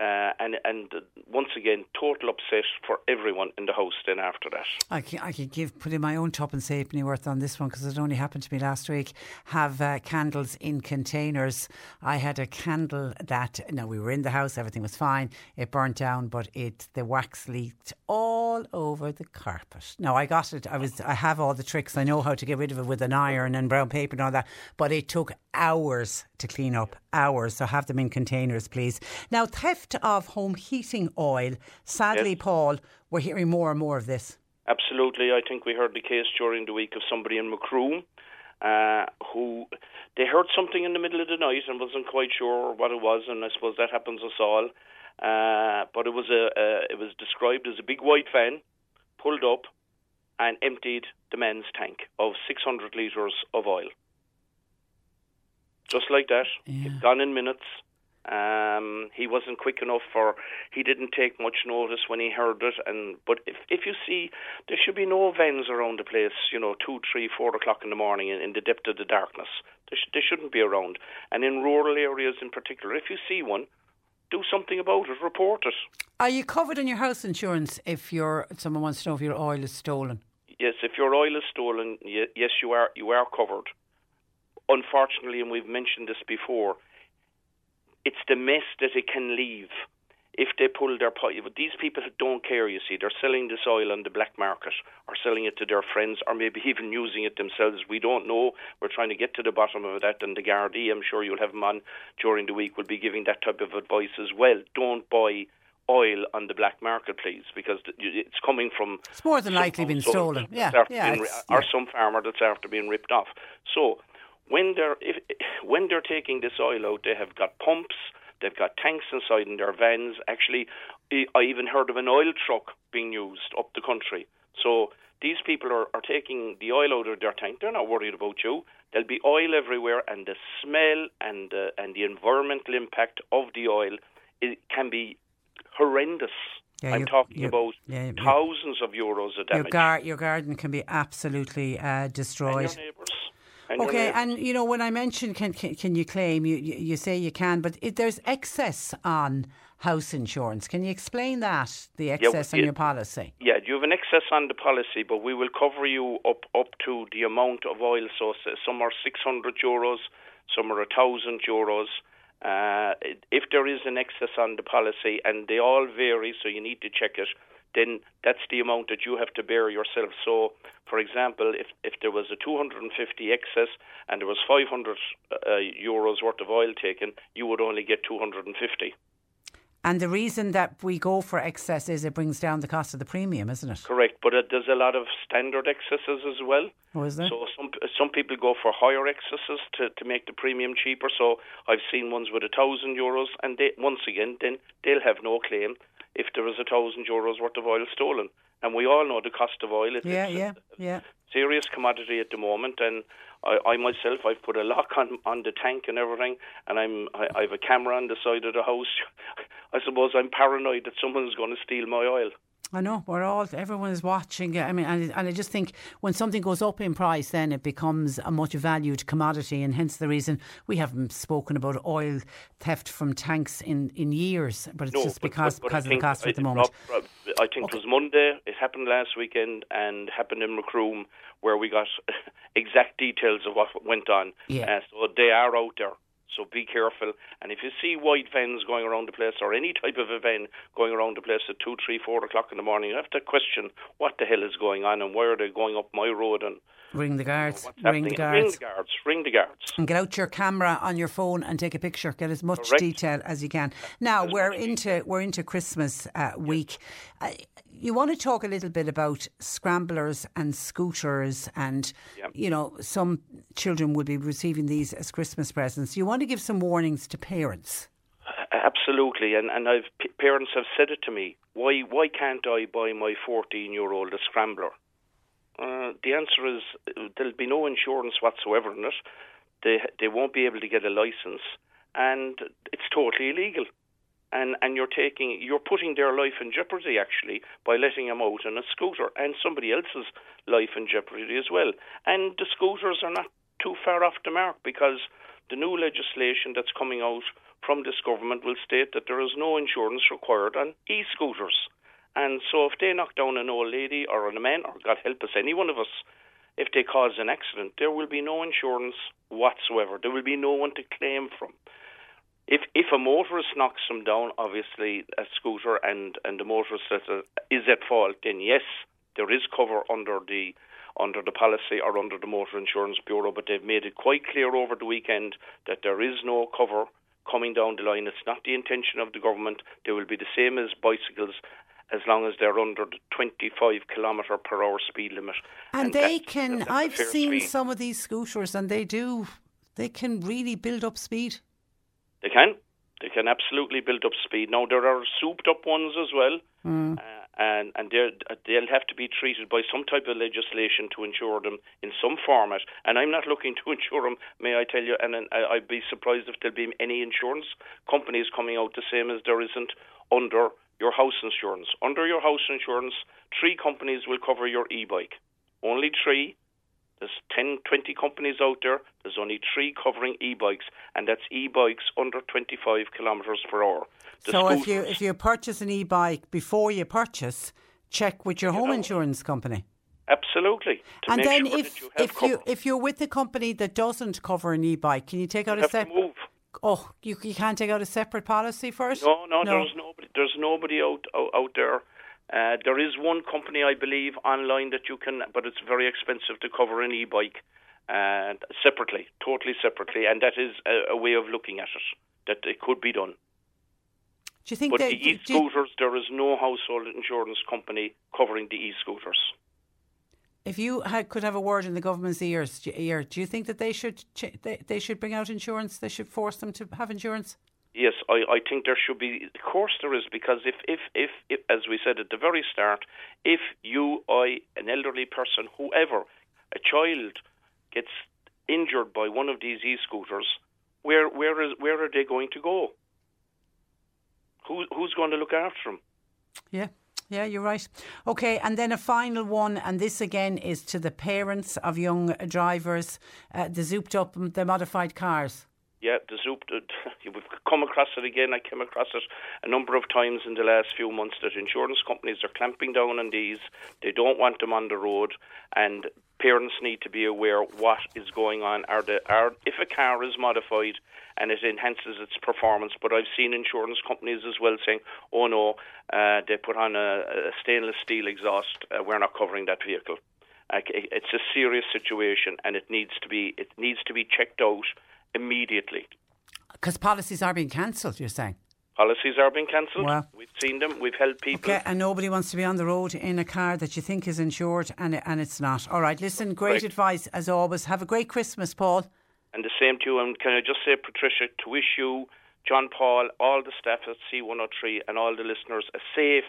Uh, and and once again, total upset for everyone in the house. Then after that, I can, I could give put in my own top and halfpenny worth on this one because it only happened to me last week. Have uh, candles in containers. I had a candle that no, we were in the house, everything was fine. It burnt down, but it the wax leaked all over the carpet. No, I got it. I was I have all the tricks. I know how to get rid of it with an iron and brown paper and all that. But it took hours to clean up. Hours. So have them in containers, please. Now theft of home heating oil. Sadly, Paul, we're hearing more and more of this. Absolutely. I think we heard the case during the week of somebody in Macroom uh, who they heard something in the middle of the night and wasn't quite sure what it was, and I suppose that happens us all. Uh, but it was a, a it was described as a big white van pulled up and emptied the men's tank of 600 litres of oil. Just like that, Yeah. gone in minutes. Um, he wasn't quick enough, or he didn't take much notice when he heard it. And but if if you see, there should be no vans around the place. You know, two, three, four o'clock in the morning in, in the depth of the darkness. They, sh- they shouldn't be around. And in rural areas in particular, if you see one, do something about it. Report it. Are you covered in your house insurance if your someone wants to know if your oil is stolen? Yes, if your oil is stolen, ye- yes, you are you are covered. Unfortunately, and we've mentioned this before, it's the mess that it can leave if they pull their pipe. These people don't care. You see, they're selling this oil on the black market, or selling it to their friends, or maybe even using it themselves. We don't know. We're trying to get to the bottom of that. And the Gardaí, I'm sure you'll have them on during the week, will be giving that type of advice as well. Don't buy oil on the black market, please, because it's coming from It's more than likely been stolen. Yeah, yeah, being ri- or yeah. some farmer that's after being ripped off. So when they're if, when they're taking this oil out, they have got pumps, they've got tanks inside in their vans. Actually, I even heard of an oil truck being used up the country. So these people are, are taking the oil out of their tank. They're not worried about you. There'll be oil everywhere, and the smell and uh, and the environmental impact of the oil it can be horrendous. Yeah, I'm you- talking you- about yeah, thousands of euros of Your, damage. gar- your garden can be absolutely uh, destroyed. And your neighbours. And Okay, and you know when I mentioned can can, can you claim you, you you say you can, but it, there's excess on house insurance. Can you explain that the excess on yeah. your policy? Yeah, you have an excess on the policy, but we will cover you up up to the amount of oil. So s- some are 600 euros, some are 1,000 euros. Uh, if there is an excess on the policy, and they all vary, so you need to check it, then that's the amount that you have to bear yourself. So, for example, if, if there was a 250 excess and there was 500 uh, euros worth of oil taken, you would only get 250. And the reason that we go for excess is it brings down the cost of the premium, isn't it? Correct, but uh, there's a lot of standard excesses as well. Oh, is there? So some some people go for higher excesses to, to make the premium cheaper. So I've seen ones with a thousand euros, and they, once again, then they'll have no claim if there is a thousand euros worth of oil stolen. And we all know the cost of oil. It, Yeah, it's yeah, yeah. a serious commodity at the moment, and I, I myself I've put a lock on on the tank and everything, and I'm I, I have a camera on the side of the house. I suppose I'm paranoid that someone's going to steal my oil. I know we're all everyone is watching. I mean, and, and I just think when something goes up in price, then it becomes a much valued commodity, and hence the reason we haven't spoken about oil theft from tanks in, in years. But it's No, just but- because but- but because of the cost I at the moment. Rob- Rob, I think it was Monday. It happened last weekend and happened in Macroom, where we got exact details of what went on. Yeah. Uh, so they are out there. So be careful. And if you see white vans going around the place, or any type of a van going around the place at two, three, four o'clock in the morning, you have to question what the hell is going on and why are they going up my road and Ring the guards. Ring the guards. Ring the guards. Ring the guards. and get out your camera on your phone and take a picture. Get as much Correct. detail as you can. Now we're into we're into Christmas uh, week. Uh, you want to talk a little bit about scramblers and scooters, and Yep. you know some children will be receiving these as Christmas presents. You want to give some warnings to parents. Absolutely, and and I've p- parents have said it to me. Why why can't I buy my fourteen year old a scrambler? Uh, the answer is there'll be no insurance whatsoever in it. They they won't be able to get a license, and it's totally illegal. And and you're taking you're putting their life in jeopardy actually by letting them out on a scooter, and somebody else's life in jeopardy as well. And the scooters are not too far off the mark because the new legislation that's coming out from this government will state that there is no insurance required on e-scooters. And so if they knock down an old lady or a man, or God help us, any one of us, if they cause an accident, there will be no insurance whatsoever. There will be no one to claim from. If if a motorist knocks them down, obviously a scooter, and and the motorist is, is at fault, then yes, there is cover under the under the policy or under the Motor Insurance Bureau. But they've made it quite clear over the weekend that there is no cover coming down the line. It's not the intention of the government. They will be the same as bicycles as long as they're under the 25 kilometre per hour speed limit. And, And they can. I've seen speed. some of these scooters, and they do. They can really build up speed. They can. They can absolutely build up speed. Now there are souped up ones as well, Mm. uh, and and they'll have to be treated by some type of legislation to insure them in some format. And I'm not looking to insure them, may I tell you. And, and I'd be surprised if there'll be any insurance companies coming out the same as there isn't under your house insurance. Under your house insurance, three companies will cover your e-bike. Only three. There's 10, 20 companies out there. There's only three covering e-bikes, and that's e-bikes under 25 kilometres per hour. The so if you if you purchase an e-bike before you purchase, check with your home insurance company. absolutely, and then sure if you if cover. you if you're with a company that doesn't cover an e-bike, can you take out You a have to separate? move. Oh, you you can't take out a separate policy for it. No, no, there's nobody. There's nobody out out, out there. Uh, there is one company, I believe, online that you can, but it's very expensive to cover an e-bike uh, separately, totally separately, and that is a, a way of looking at it. That it could be done. Do you think But that? the e-scooters, there is no household insurance company covering the e-scooters. if you had, could have a word in the government's ears, ear, do you think that they should they, they should bring out insurance? They should force them to have insurance. Yes, I, I think there should be. Of course, there is because if, if, if, if, as we said at the very start, if you, I, an elderly person, whoever, a child, gets injured by one of these e-scooters, where, where is, where are they going to go? Who, who's going to look after them? Yeah. Yeah, you're right. Okay, and then a final one, and this again is to the parents of young drivers, uh, the zooped up, the modified cars. Yeah, the Zoop, we've come across it again. I came across it a number of times in the last few months that insurance companies are clamping down on these. They don't want them on the road, and parents need to be aware what is going on. Are the are if a car is modified and it enhances its performance, but I've seen insurance companies as well saying, "Oh no, uh, they put on a, a stainless steel exhaust. Uh, we're not covering that vehicle." It's a serious situation, and it needs to be it needs to be checked out immediately. Because policies are being cancelled, you're saying? Policies are being cancelled. Wow. We've seen them. We've helped people. Okay, and nobody wants to be on the road in a car that you think is insured and, and it's not. All right, listen, great advice as always. Have a great Christmas, Paul. And the same to you. And can I just say, Patricia, to wish you, John Paul, all the staff at C103, and all the listeners a safe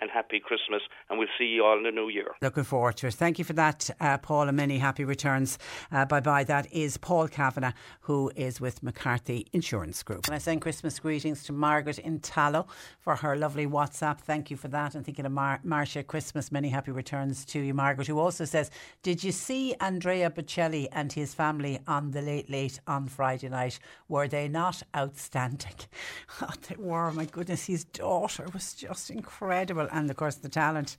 and happy Christmas. And we'll see you all in the new year. Looking forward to it. Thank you for that, uh, Paul, and many happy returns. Uh, bye bye. That is Paul Kavanagh, who is with McCarthy Insurance Group. And I send Christmas greetings to Margaret in Tallow for her lovely WhatsApp. Thank you for that. And thinking of Mar- Marcia Christmas, many happy returns to you, Margaret, who also says, Did you see Andrea Bocelli and his family on the late late on Friday night? Were they not outstanding? Oh, they were. My goodness, his daughter was just incredible. And of course, the talent.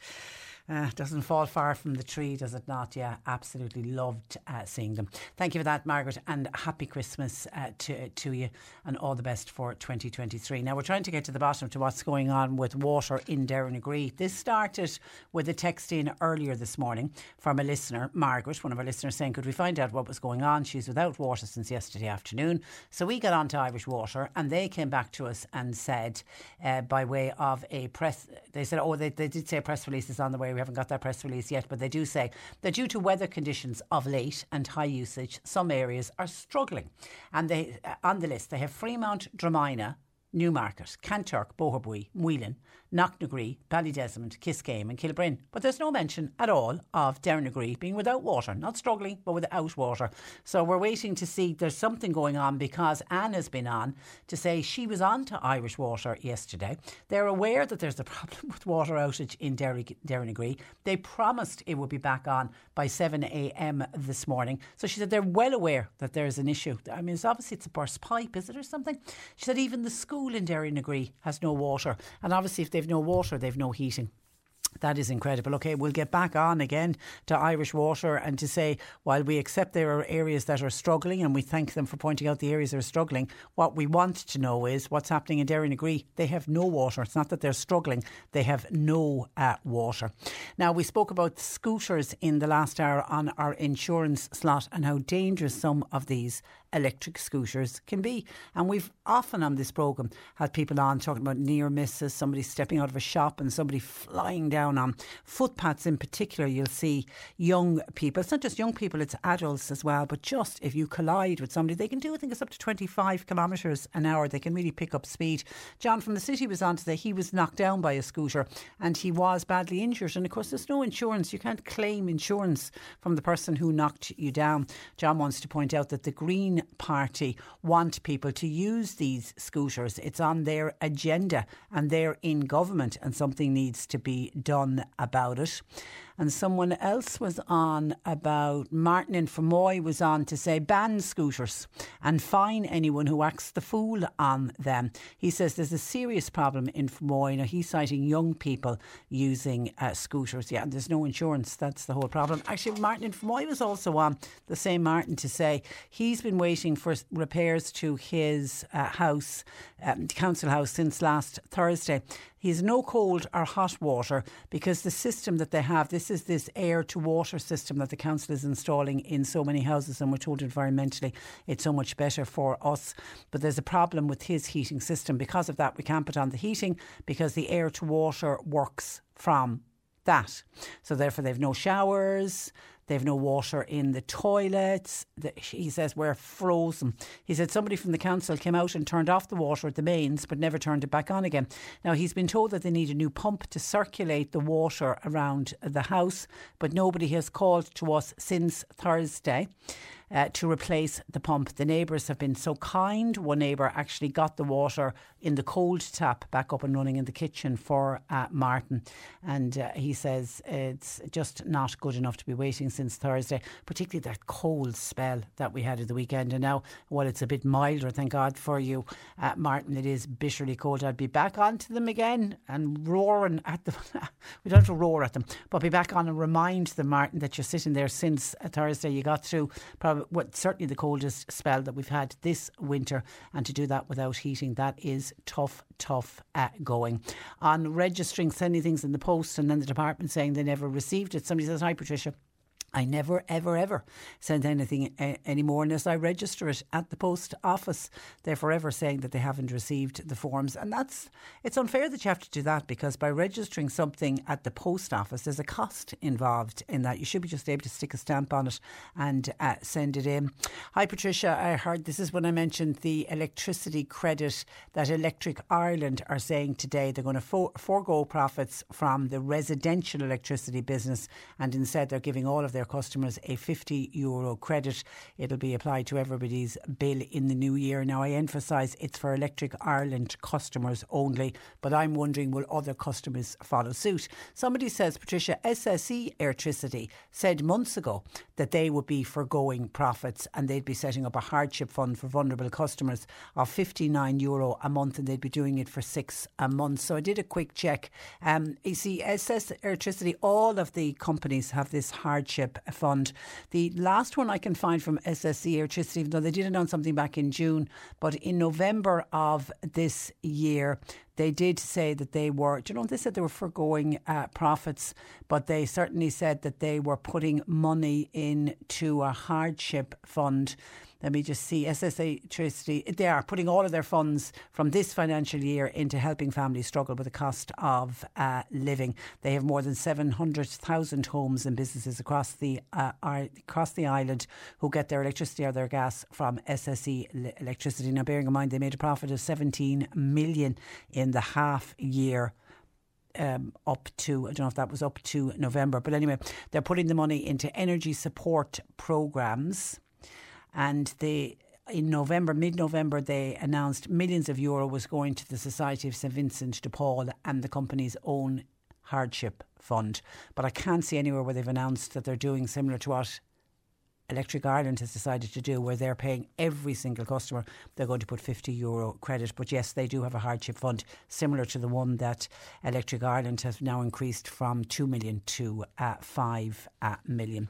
Uh, doesn't fall far from the tree, does it not? Yeah, absolutely loved uh, seeing them. Thank you for that, Margaret, and happy Christmas uh, to to you, and all the best for 2023. Now we're trying to get to the bottom to what's going on with water in Derrinagree. This started with a text in earlier this morning from a listener, Margaret, one of our listeners, saying, "Could we find out what was going on?" She's without water since yesterday afternoon, so we got on to Irish Water, and they came back to us and said, uh, by way of a press, they said, "Oh, they, they did say press release is on the way." We haven't got that press release yet, but they do say that due to weather conditions of late and high usage, some areas are struggling. And they uh, on the list they have Freemount, Dromina, Newmarket, Kanturk, Boherbue, Whelan, Knocknagree, Ballydesmond, Kiskeam and Kilbrin. But there's no mention at all of Derrinagree being without water. Not struggling, but without water. So we're waiting to see there's something going on because Anne has been on to say she was on to Irish Water yesterday. They're aware that there's a problem with water outage in Derrinagree. They promised it would be back on by 7am this morning. So she said they're well aware that there's an issue. I mean, it's obviously it's a burst pipe, is it, or something? She said even the school in Derrinagree has no water. And obviously if they've no water, they've no heating. That is incredible. Okay, we'll get back on again to Irish Water and to say, while we accept there are areas that are struggling and we thank them for pointing out the areas that are struggling, what we want to know is what's happening in Derrinagree. They have no water. It's not that they're struggling, they have no uh, water. Now, we spoke about scooters in the last hour on our insurance slot and how dangerous some of these electric scooters can be. And we've often on this programme had people on talking about near misses, somebody stepping out of a shop and somebody flying down on footpaths in particular. You'll see young people, it's not just young people, it's adults as well. But just if you collide with somebody, they can do, I think it's up to 25 kilometres an hour. They can really pick up speed. John from the city was on to say he was knocked down by a scooter and he was badly injured. And of course, there's no insurance. You can't claim insurance from the person who knocked you down. John wants to point out that the Green Party want people to use these scooters. It's on their agenda and they're in government and something needs to be done about it and someone else was on about Martin in Fermoy was on to say ban scooters and fine anyone who acts the fool on them. He says there's a serious problem in Fermoy. Now he's citing young people using uh, scooters. Yeah, there's no insurance. That's the whole problem. Actually, Martin in Fermoy was also on the same Martin to say he's been waiting for repairs to his uh, house, um, council house, since last Thursday. He has no cold or hot water because the system that they have, this is this air to water system that the council is installing in so many houses, and we're told environmentally it's so much better for us. But there's a problem with his heating system. Because of that, we can't put on the heating because the air to water works from that. So therefore, they've no showers. They've no water in the toilets. The, he says we're frozen. He said somebody from the council came out and turned off the water at the mains, but never turned it back on again. Now he's been told that they need a new pump to circulate the water around the house, but nobody has called to us since Thursday uh, to replace the pump. The neighbours have been so kind. One neighbour actually got the water in the cold tap back up and running in the kitchen for uh, Martin. And uh, he says it's just not good enough to be waiting since Thursday, particularly that cold spell that we had at the weekend. And now, while it's a bit milder, thank God for you, uh, Martin, it is bitterly cold. I'd be back onto them again and roaring at them. we don't have to roar at them, but be back on and remind them, Martin, that you're sitting there since Thursday. You got through probably what certainly the coldest spell that we've had this winter, and to do that without heating, that is tough, tough uh, going. On registering, sending things in the post, and then the department saying they never received it. Somebody says, "Hi, Patricia." I never, ever, ever send anything uh, anymore unless I register it at the post office. They're forever saying that they haven't received the forms, and that's it's unfair that you have to do that because by registering something at the post office, there's a cost involved in that. You should be just able to stick a stamp on it and uh, send it in. Hi, Patricia. I heard this is when I mentioned the electricity credit that Electric Ireland are saying today they're going to for- forego profits from the residential electricity business, and instead they're giving all of their customers a 50 euro credit. It'll be applied to everybody's bill in the new year. Now, I emphasise it's for Electric Ireland customers only, but I'm wondering will other customers follow suit? Somebody says, Patricia, SSE Electricity said months ago that they would be foregoing profits and they'd be setting up a hardship fund for vulnerable customers of 59 euro a month and they'd be doing it for six a month. So I did a quick check. Um, you see, SS Electricity, all of the companies have this hardship Fund. The last one I can find from SSE Electricity, even though they did announce something back in June, but in November of this year, they did say that they were, you know, they said they were foregoing uh, profits, but they certainly said that they were putting money into a hardship fund let me just see, SSE Electricity, they are putting all of their funds from this financial year into helping families struggle with the cost of uh, living. They have more than 700,000 homes and businesses across the uh, across the island who get their electricity or their gas from SSE Electricity. Now, bearing in mind they made a profit of 17 million in the half year um, up to, I don't know if that was up to November, but anyway, they're putting the money into energy support programs. And they, in November, mid November, they announced millions of euro was going to the Society of St Vincent de Paul and the company's own hardship fund. But I can't see anywhere where they've announced that they're doing similar to what Electric Ireland has decided to do, where they're paying every single customer, they're going to put 50 euro credit. But yes, they do have a hardship fund similar to the one that Electric Ireland has now increased from 2 million to uh, 5 uh, million.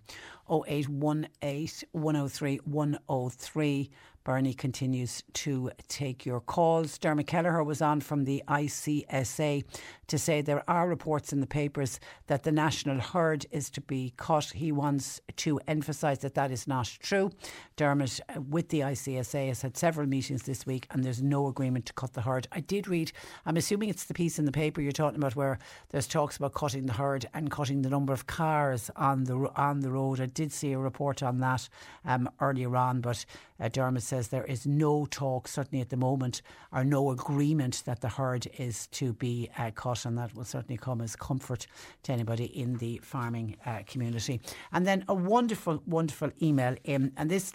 0818 103 103. Bernie continues to take your calls. Dermot Kelleher was on from the ICSA to say there are reports in the papers that the national herd is to be cut. He wants to emphasise that that is not true. Dermot, with the ICSA, has had several meetings this week and there's no agreement to cut the herd. I did read, I'm assuming it's the piece in the paper you're talking about where there's talks about cutting the herd and cutting the number of cars on the on the road. I did see a report on that um, earlier on, but uh, Dermot says there is no talk, certainly at the moment, or no agreement that the herd is to be uh, cut, and that will certainly come as comfort to anybody in the farming uh, community. And then a wonderful, wonderful email in, and this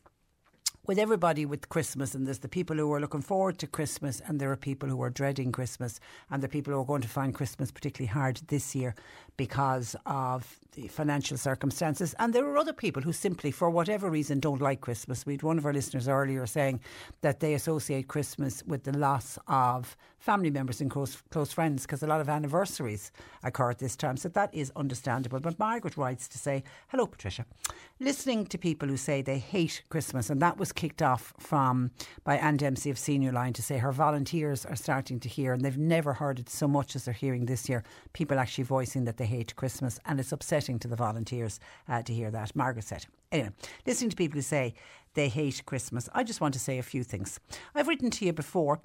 with everybody with Christmas, and there's the people who are looking forward to Christmas, and there are people who are dreading Christmas, and the people who are going to find Christmas particularly hard this year because of the financial circumstances. And there are other people who simply, for whatever reason, don't like Christmas. We had one of our listeners earlier saying that they associate Christmas with the loss of family members and close, close friends because a lot of anniversaries occur at this time. So that is understandable. But Margaret writes to say, Hello, Patricia. Listening to people who say they hate Christmas, and that was kicked off from by Anne Dempsey of Senior Line to say her volunteers are starting to hear, and they've never heard it so much as they're hearing this year, people actually voicing that they hate Christmas. And it's upsetting to the volunteers uh, to hear that. Margaret said. Anyway, listening to people who say they hate Christmas, I just want to say a few things. I've written to you before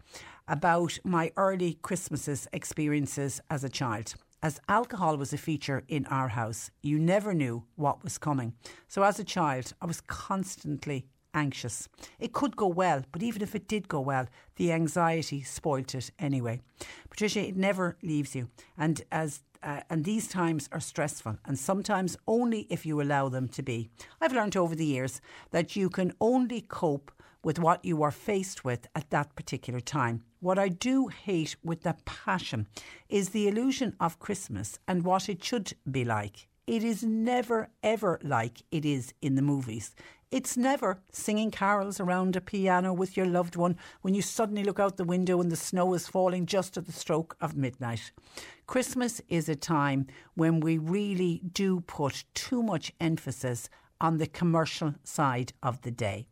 about my early Christmases experiences as a child. As alcohol was a feature in our house, you never knew what was coming. So as a child, I was constantly anxious. It could go well, but even if it did go well, the anxiety spoilt it anyway. Patricia, it never leaves you. And as uh, and these times are stressful, and sometimes only if you allow them to be. I've learned over the years that you can only cope with what you are faced with at that particular time. What I do hate with the passion is the illusion of Christmas and what it should be like. It is never ever like it is in the movies. It's never singing carols around a piano with your loved one when you suddenly look out the window and the snow is falling just at the stroke of midnight. Christmas is a time when we really do put too much emphasis on the commercial side of the day.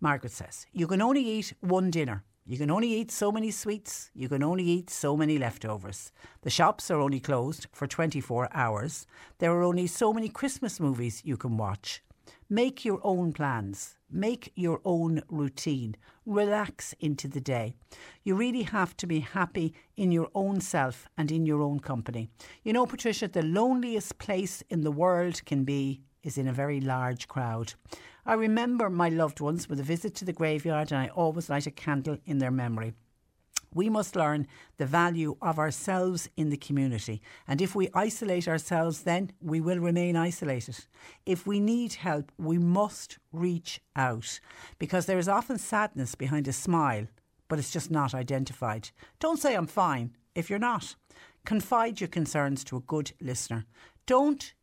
Margaret says, You can only eat one dinner. You can only eat so many sweets. You can only eat so many leftovers. The shops are only closed for 24 hours. There are only so many Christmas movies you can watch. Make your own plans. Make your own routine. Relax into the day. You really have to be happy in your own self and in your own company. You know, Patricia, the loneliest place in the world can be is in a very large crowd. I remember my loved ones with a visit to the graveyard and I always light a candle in their memory. We must learn the value of ourselves in the community. And if we isolate ourselves, then we will remain isolated. If we need help, we must reach out because there is often sadness behind a smile, but it's just not identified. Don't say I'm fine if you're not. Confide your concerns to a good listener. Don't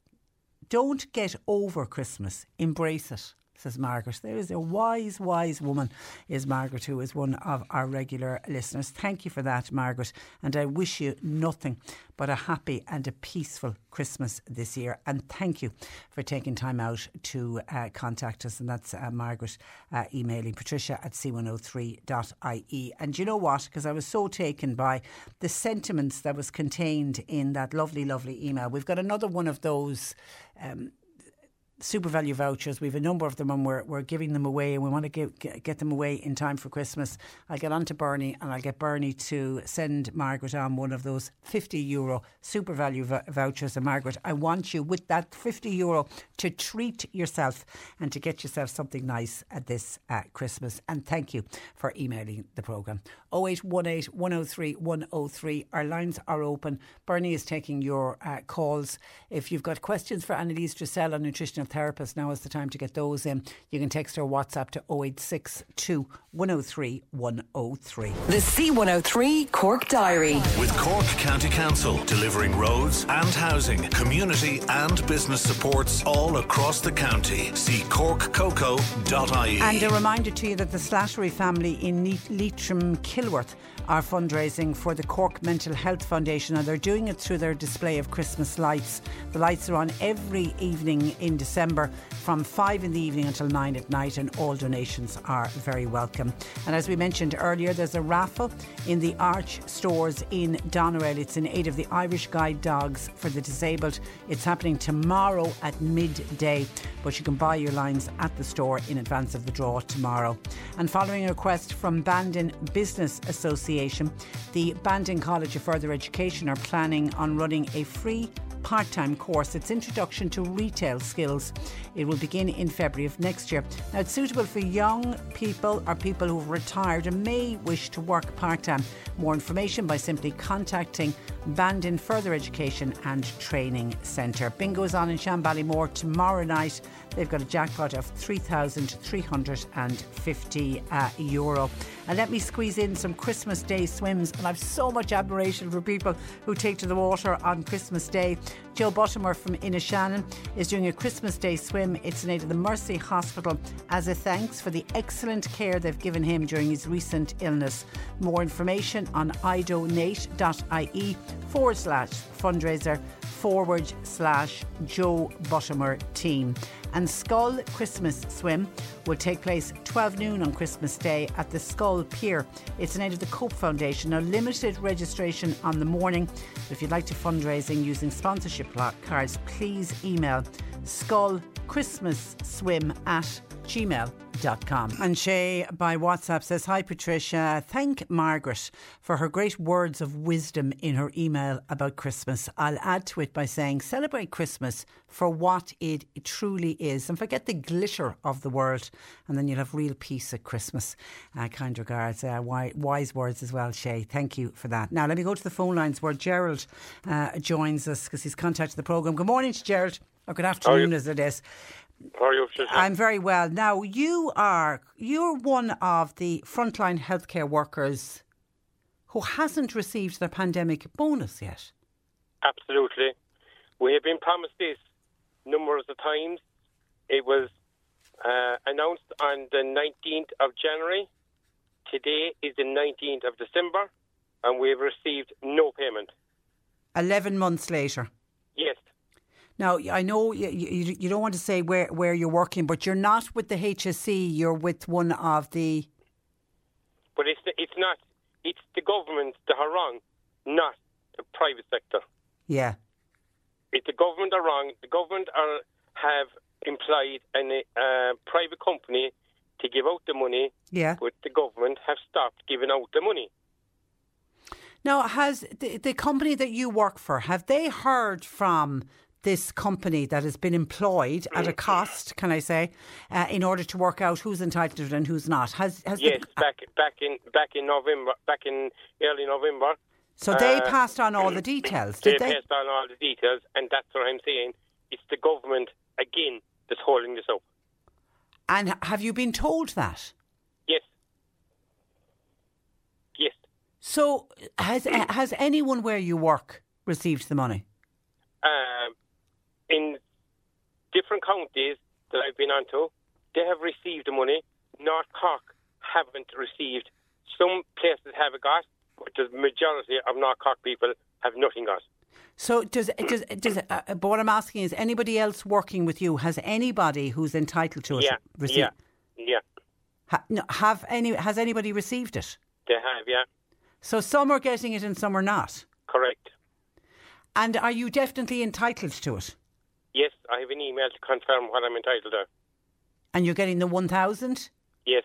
don't get over Christmas. Embrace it says Margaret. There is a wise, wise woman, is Margaret, who is one of our regular listeners. Thank you for that, Margaret. And I wish you nothing but a happy and a peaceful Christmas this year. And thank you for taking time out to uh, contact us. And that's uh, Margaret uh, emailing patricia at c103.ie. And you know what? Because I was so taken by the sentiments that was contained in that lovely, lovely email. We've got another one of those. Um, SuperValu vouchers. We have a number of them and we're, we're giving them away and we want to get, get them away in time for Christmas. I'll get on to Bernie and I'll get Bernie to send Margaret on one of those 50 euro SuperValu v- vouchers. And Margaret, I want you with that 50 euro to treat yourself and to get yourself something nice at this uh, Christmas. And thank you for emailing the programme. 0818 103 103. Our lines are open. Bernie is taking your uh, calls. If you've got questions for Annalise Dressel, a nutritional therapist, now is the time to get those in. You can text her WhatsApp to 0862 103 103. The C103 Cork Diary. With Cork County Council delivering roads and housing, community and business supports all across the county. See corkcoco.ie. And a reminder to you that the Slattery family in Ne- Leitrim, Kilworth are fundraising for the Cork Mental Health Foundation and they're doing it through their display of Christmas lights. The lights are on every evening in December from 5 in the evening until 9 at night and all donations are very welcome. And as we mentioned earlier, there's a raffle in the Arch stores in Doneraile. It's in aid of the Irish Guide Dogs for the Disabled. It's happening tomorrow at midday, but you can buy your lines at the store in advance of the draw tomorrow. And following a request from Bandon Business Association, the Bandon College of Further Education are planning on running a free part time course. It's Introduction to Retail Skills. It will begin in February of next year. Now, it's suitable for young people or people who've retired and may wish to work part time. More information by simply contacting Bandon Further Education and Training Centre. Bingo is on in Shanballymore tomorrow night. They've got a jackpot of 3,350 uh, euro. And let me squeeze in some Christmas Day swims. And I've so much admiration for people who take to the water on Christmas Day. Joe Bottomer from Inishannon is doing a Christmas Day swim. It's in aid of the Mercy Hospital as a thanks for the excellent care they've given him during his recent illness. More information on idonate.ie forward slash fundraiser forward slash Joe Bottomer team. And Schull Christmas Swim will take place 12 noon on Christmas Day at the Schull Pier. It's an aid of the Cope Foundation. Now, limited registration on the morning. If you'd like to fundraising using sponsorship cards, please email Schull Christmas Swim at gmail.com. And Shay by WhatsApp says, Hi Patricia, thank Margaret for her great words of wisdom in her email about Christmas. I'll add to it by saying, celebrate Christmas for what it truly is and forget the glitter of the world. And then you'll have real peace at Christmas. Uh, kind regards. Uh, wise words as well, Shay. Thank you for that. Now, let me go to the phone lines where Gerald uh, joins us because he's contacted the programme. Good morning to Gerald. Or good afternoon, as it is. How are you? I'm very well. Now you are you're one of the frontline healthcare workers who hasn't received their pandemic bonus yet. Absolutely. We have been promised this numbers of times. It was uh, announced on the 19th of January. Today is the 19th of December, and we have received no payment. Eleven months later. Yes, Now I know you, you, you don't want to say where, where you're working, but you're not with the HSE. You're with one of the. but it's the, it's not. It's the government that are wrong, not the private sector. Yeah. If the government are wrong, the government are have employed a uh, private company to give out the money, Yeah. but the government have stopped giving out the money. Now, has the, the company that you work for have they heard from this company that has been employed at a cost? Can I say, uh, in order to work out who's entitled and who's not? Has has the- Yes, back back in back in November, back in early November. so they uh, passed on all the details, They did they? passed on all the details, and that's what I'm saying. It's the government again that's holding this up. And have you been told that? Yes. Yes. So has has anyone where you work received the money? Um, in different counties that I've been onto, they have received the money. North Cork haven't received. Some places have it got, but the majority of North Cork people have nothing got. So does does does? Uh, but what I'm asking is, anybody else working with you has anybody who's entitled to it Yeah, received? yeah, yeah. Ha, no, have any? Has anybody received it? They have, yeah, So some are getting it and some are not. correct. And are you definitely entitled to it? Yes, I have an email to confirm what I'm entitled to. And you're getting the 1,000? Yes.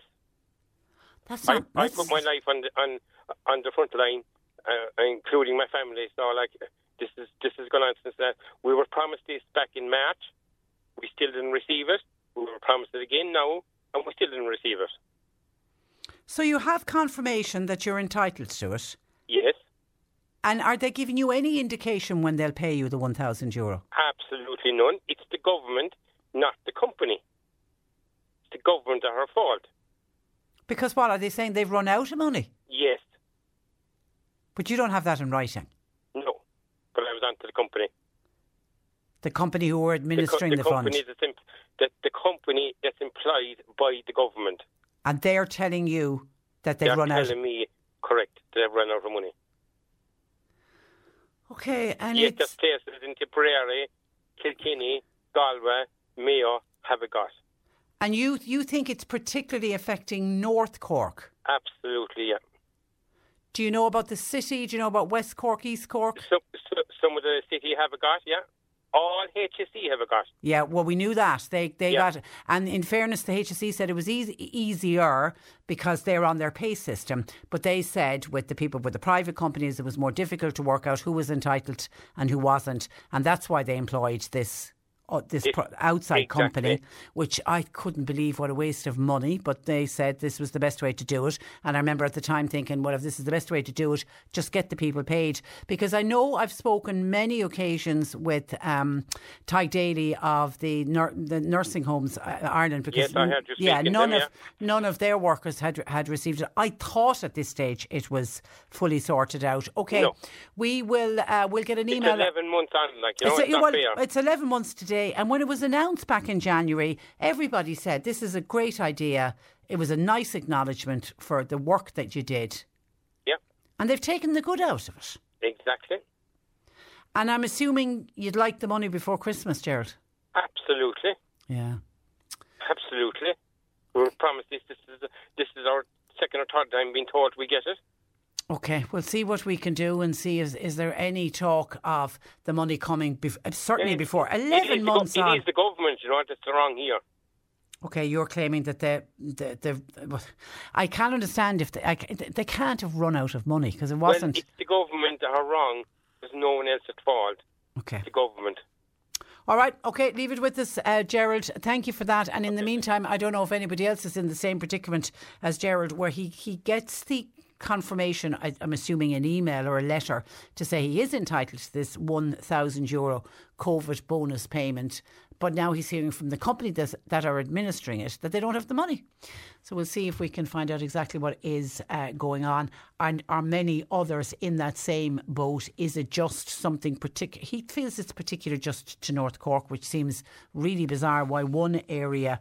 That's I, not. I that's- put my life on the, on on the front line, uh, including my family. So like this is this has gone on since that. We were promised this back in March. We still didn't receive it. We were promised it again now, and we still didn't receive it. So you have confirmation that you're entitled to it. And are they giving you any indication when they'll pay you the 1,000 euro? absolutely none. It's the government, not the company. It's the government that are at fault. Because what are they saying? They've run out of money. Yes, But you don't have that in writing. no. But I was on to the company. The company who were The, co- administering the the, fund. em- that the company that's employed by the government. And they're telling you that they've They're run out. telling me correct. They've run out of money. Okay, and the it's. places in Tipperary, Kilkenny, Galway, Mayo have it got. And you, you think it's particularly affecting North Cork? Absolutely, yeah. Do you know about the city? Do you know about West Cork, East Cork? Some, so, some of the city have it got, yeah. All HSE have it got. Yeah, well, we knew that they they Yeah. got, and in fairness, the HSE said it was easy, easier because they're on their pay system. But they said with the people with the private companies, it was more difficult to work out who was entitled and who wasn't, and that's why they employed this. This It- pro- outside exactly. company, which I couldn't believe what a waste of money, but they said this was the best way to do it. And I remember at the time thinking, well, if this is the best way to do it, just get the people paid. Because I know I've spoken many occasions with um, Tadhg Daly of the nur- the nursing homes uh, Ireland. Because Yes, I heard you yeah, none them, of none of their workers had had received it. I thought at this stage it was fully sorted out. Okay, No. we will uh, we'll get an It's email. 11 months on, like, you know, It's, well, it's 11 months today. And when it was announced back in January, everybody said this is a great idea. It was a nice acknowledgement for the work that you did. Yeah, And they've taken the good out of it. exactly. And I'm assuming you'd like the money before Christmas, Gerald. Absolutely. Yeah. Absolutely. We were promised this. This is, this is our second or third time being told we get it. Okay, we'll see what we can do and see is, is there any talk of the money coming, bef- uh, certainly It- before. it is 11 the go- months on. It is the government, you know, that's wrong here. Okay, you're claiming that the the, the I can't understand if they, I, they can't have run out of money because it wasn't. Well, it's the government that are wrong. There's no one else at fault. Okay. The government. All right, okay, leave it with us, uh, Gerald. Thank you for that. And in the meantime, I don't know if anybody else is in the same predicament as Gerald, where he, he gets the confirmation, I, I'm assuming an email or a letter, to say he is entitled to this 1,000 euro COVID bonus payment. But now he's hearing from the company that, that are administering it that they don't have the money. So we'll see if we can find out exactly what is uh, going on. And are many others in that same boat? Is it just something particular? He feels it's particular just to North Cork, which seems really bizarre why one area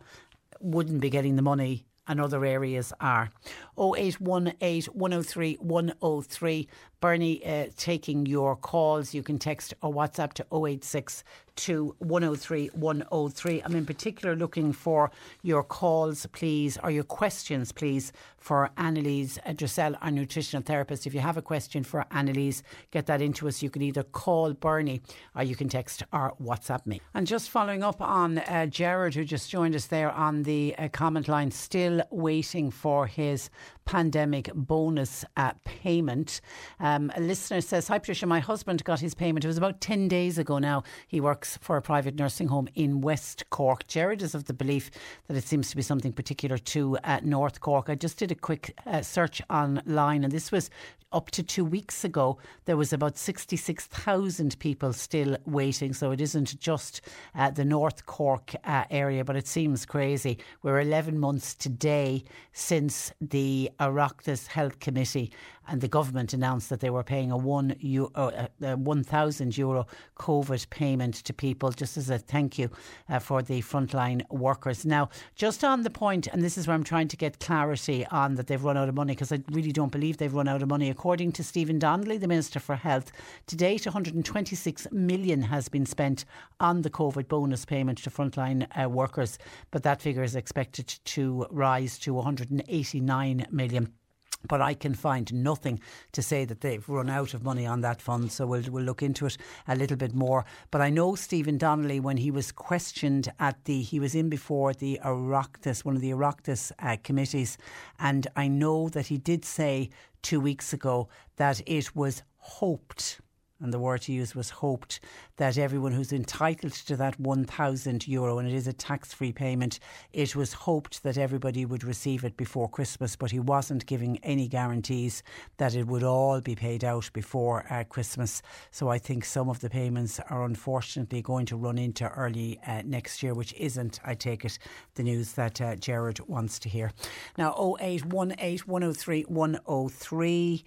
wouldn't be getting the money and other areas are. 0818 103 103. Bernie uh, taking your calls. You can text or WhatsApp to 086 to 103 103. I'm in particular looking for your calls, please, or your questions, please, for Annalise uh, Dressel, our nutritional therapist. If you have a question for Annalise, get that into us. You can either call Bernie or you can text or WhatsApp me. And just following up on uh, Jared, who just joined us there on the uh, comment line, still waiting for his pandemic bonus uh, payment. Um, a listener says, Hi Patricia, my husband got his payment. It was about 10 days ago now. He works for a private nursing home in West Cork. Jared is of the belief that it seems to be something particular to uh, North Cork. I just did a quick uh, search online and this was up to two weeks ago. There was about 66,000 people still waiting. So it isn't just uh, the North Cork uh, area, but it seems crazy. We're 11 months today since the Oireachtas Health Committee and the government announced that they were paying a one euro, uh, uh, 1,000 euro COVID payment to people just as a thank you uh, for the frontline workers. Now, just on the point, and this is where I'm trying to get clarity on that they've run out of money because I really don't believe they've run out of money. According to Stephen Donnelly, the Minister for Health, to date 126 million has been spent on the COVID bonus payment to frontline uh, workers, but that figure is expected to rise to 189 million But I can find nothing to say that they've run out of money on that fund, so we'll, we'll look into it a little bit more. But I know Stephen Donnelly, when he was questioned at the, he was in before the Oireachtas, one of the Oireachtas uh, committees, and I know that he did say two weeks ago that it was hoped and the word he used was hoped that everyone who's entitled to that 1,000 euro, and it is a tax free payment, it was hoped that everybody would receive it before Christmas, but he wasn't giving any guarantees that it would all be paid out before uh, Christmas. So I think some of the payments are unfortunately going to run into early uh, next year, which isn't, I take it, the news that uh, Jared wants to hear. Now, 0818 103 103.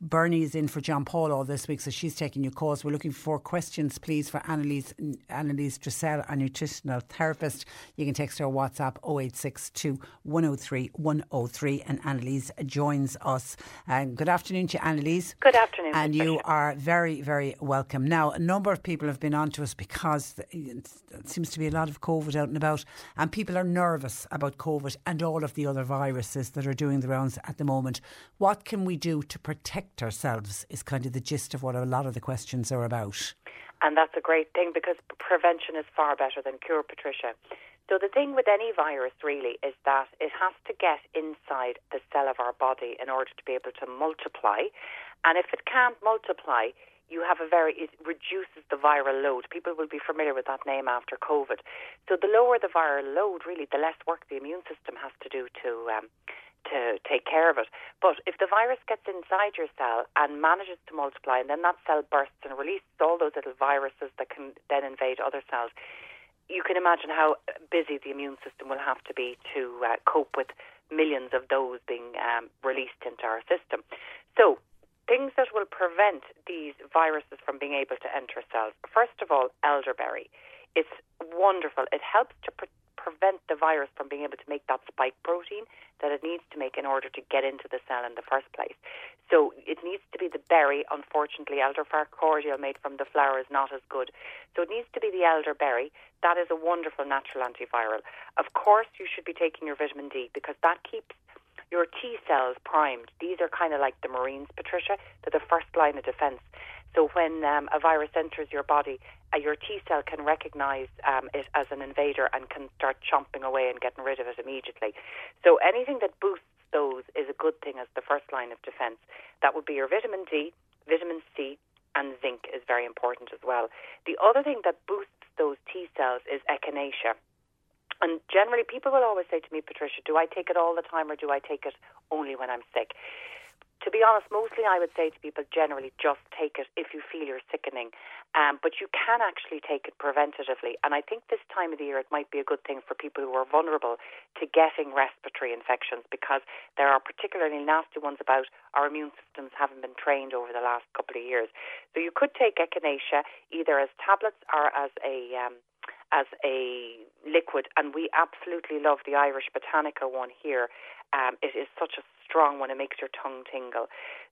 Bernie is in for John Paul all this week, so she's taking your calls. We're looking for questions, please, for Annalise, Annalise Dressel, a nutritional therapist. You can text her WhatsApp 0862 103 103, and Annalise joins us. Um, good afternoon to you, Annalise. Good afternoon. And you are very, very welcome. Now, a number of people have been on to us because it seems to be a lot of COVID out and about, and people are nervous about COVID and all of the other viruses that are doing the rounds at the moment. What can we do to protect? Protect ourselves is kind of the gist of what a lot of the questions are about. And that's a great thing because prevention is far better than cure, Patricia. So the thing with any virus really is that it has to get inside the cell of our body in order to be able to multiply. And if it can't multiply, you have a very it reduces the viral load. People will be familiar with that name after COVID. So the lower the viral load, really, the less work the immune system has to do to um, to take care of it. But if the virus gets inside your cell and manages to multiply, and then that cell bursts and releases all those little viruses that can then invade other cells, you can imagine how busy the immune system will have to be to uh, cope with millions of those being um, released into our system. So, things that will prevent these viruses from being able to enter cells. First of all, elderberry. It's wonderful. It helps to pre- prevent the virus from being able to make that spike protein that it needs to make in order to get into the cell in the first place. So it needs to be the berry. Unfortunately, elderflower cordial made from the flower is not as good. So it needs to be the elderberry. That is a wonderful natural antiviral. Of course, you should be taking your vitamin D because that keeps your T cells primed. These are kind of like the Marines, Patricia. They're the first line of defense. So when um, a virus enters your body, uh, your T cell can recognize um, it as an invader and can start chomping away and getting rid of it immediately. So anything that boosts those is a good thing as the first line of defense. That would be your vitamin D, vitamin C, and zinc is very important as well. The other thing that boosts those T cells is echinacea. And generally, people will always say to me, Patricia, do I take it all the time or do I take it only when I'm sick? To be honest, mostly I would say to people generally just take it if you feel you're sickening. Um, but you can actually take it preventatively. And I think this time of the year it might be a good thing for people who are vulnerable to getting respiratory infections because there are particularly nasty ones about. Our immune systems haven't been trained over the last couple of years. So you could take echinacea either as tablets or as a um, as a liquid, and we absolutely love the Irish Botanica one here. Um, it is such a strong one; it makes your tongue tingle.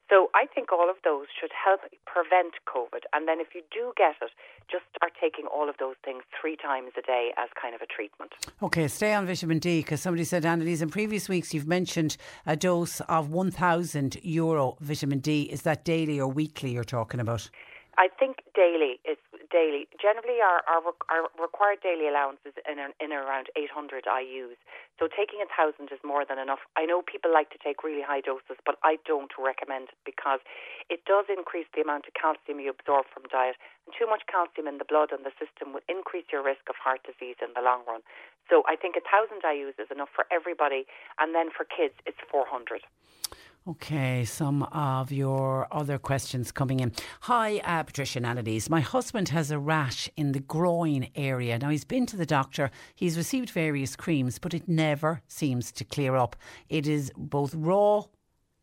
So I think all of those should help prevent COVID. And then if you do get it, just start taking all of those things three times a day as kind of a treatment. Okay, stay on vitamin D because somebody said, Annalise, in previous weeks you've mentioned a dose of 1,000 euro vitamin D. Is that daily or weekly you're talking about? I think daily is daily. Generally, our, our, our required daily allowance is in, in around 800 IU's. So taking a thousand is more than enough. I know people like to take really high doses, but I don't recommend it because it does increase the amount of calcium you absorb from diet. And too much calcium in the blood and the system will increase your risk of heart disease in the long run. So I think a thousand IU's is enough for everybody. And then for kids, it's 400. Okay, some of your other questions coming in. Hi, uh, Patricia Annalise. My husband has a rash in the groin area. Now, he's been to the doctor, he's received various creams, but it never seems to clear up. It is both raw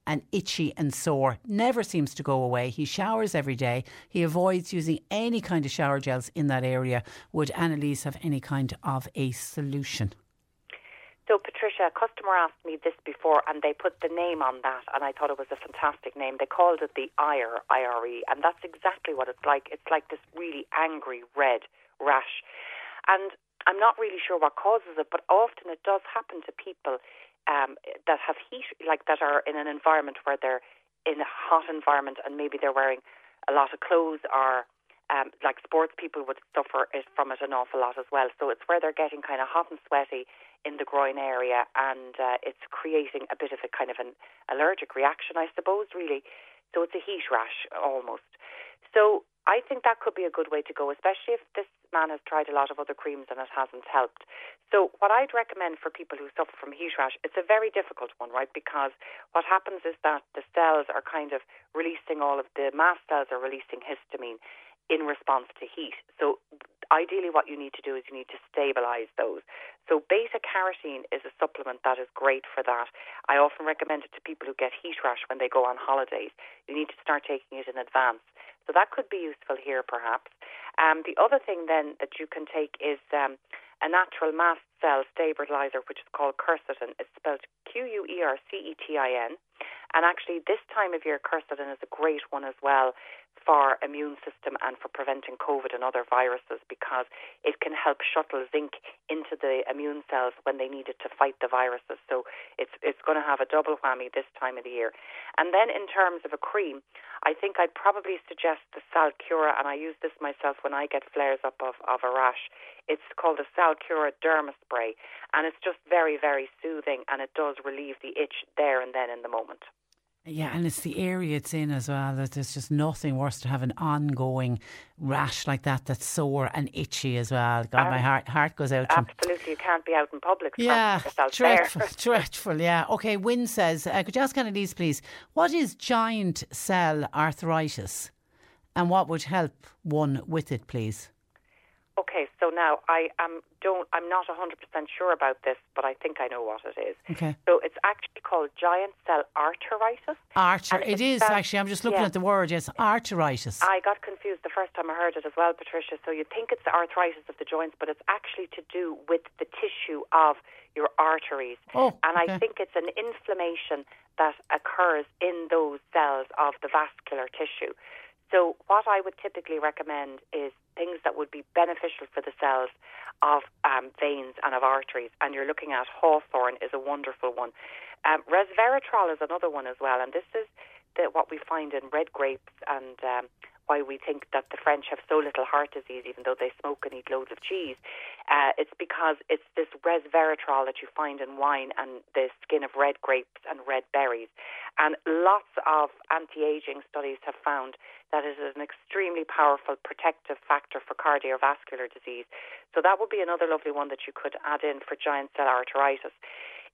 and itchy and sore, never seems to go away. He showers every day. He avoids using any kind of shower gels in that area. Would Annalise have any kind of a solution? So, Patricia, a customer asked me this before, and they put the name on that, and I thought it was a fantastic name. They called it the IRE, IRE, and that's exactly what it's like. It's like this really angry red rash. And I'm not really sure what causes it, but often it does happen to people um, that have heat, like that are in an environment where they're in a hot environment and maybe they're wearing a lot of clothes or um, like sports people would suffer it from it an awful lot as well. So it's where they're getting kind of hot and sweaty in the groin area, and uh, it's creating a bit of a kind of an allergic reaction, I suppose, really. So it's a heat rash almost. So I think that could be a good way to go, especially if this man has tried a lot of other creams and it hasn't helped. So, what I'd recommend for people who suffer from heat rash, it's a very difficult one, right? Because what happens is that the cells are kind of releasing all of the mast cells are releasing histamine in response to heat. So, ideally, what you need to do is you need to stabilize those. So, beta carotene is a supplement that is great for that. I often recommend it to people who get heat rash when they go on holidays. You need to start taking it in advance. So, that could be useful here, perhaps. Um, the other thing then that you can take is um, a natural mast cell stabilizer, which is called quercetin. It's spelled Q U E R C E T I N. And actually, this time of year, quercetin is a great one as well for immune system and for preventing COVID and other viruses because it can help shuttle zinc into the immune cells when they need it to fight the viruses. So it's it's going to have a double whammy this time of the year. And then in terms of a cream, I think I'd probably suggest the Salcura, and I use this myself when I get flares up of, of a rash. It's called the Salcura Derma Spray, and it's just very, very soothing, and it does relieve the itch there and then in the moment. Yeah, and it's the area it's in as well. That there's just nothing worse to have an ongoing rash like that that's sore and itchy as well. God, um, my heart heart goes out. To absolutely, you can't be out in public. Yeah, dreadful, dreadful. Yeah. Okay, Wynne says, uh, could you ask Annalise, please, what is giant cell arthritis, and what would help one with it, please? Okay, so now I am don't I'm not 100% sure about this, but I think I know what it is. Okay. So it's actually called giant cell arteritis. Archer, it is actually. I'm just looking yeah. at the word. Yes, arteritis. I got confused the first time I heard it as well, Patricia. So you think it's the arthritis of the joints, but it's actually to do with the tissue of your arteries. Oh, and okay. I think it's an inflammation that occurs in those cells of the vascular tissue. So, what I would typically recommend is things that would be beneficial for the cells of um, veins and of arteries. And you're looking at hawthorn is a wonderful one. Um, resveratrol is another one as well. And this is the, what we find in red grapes and um, why we think that the French have so little heart disease, even though they smoke and eat loads of cheese. Uh, it's because it's this resveratrol that you find in wine and the skin of red grapes and red berries. And lots of anti aging studies have found that it is an extremely powerful protective factor for cardiovascular disease. So that would be another lovely one that you could add in for giant cell arteritis.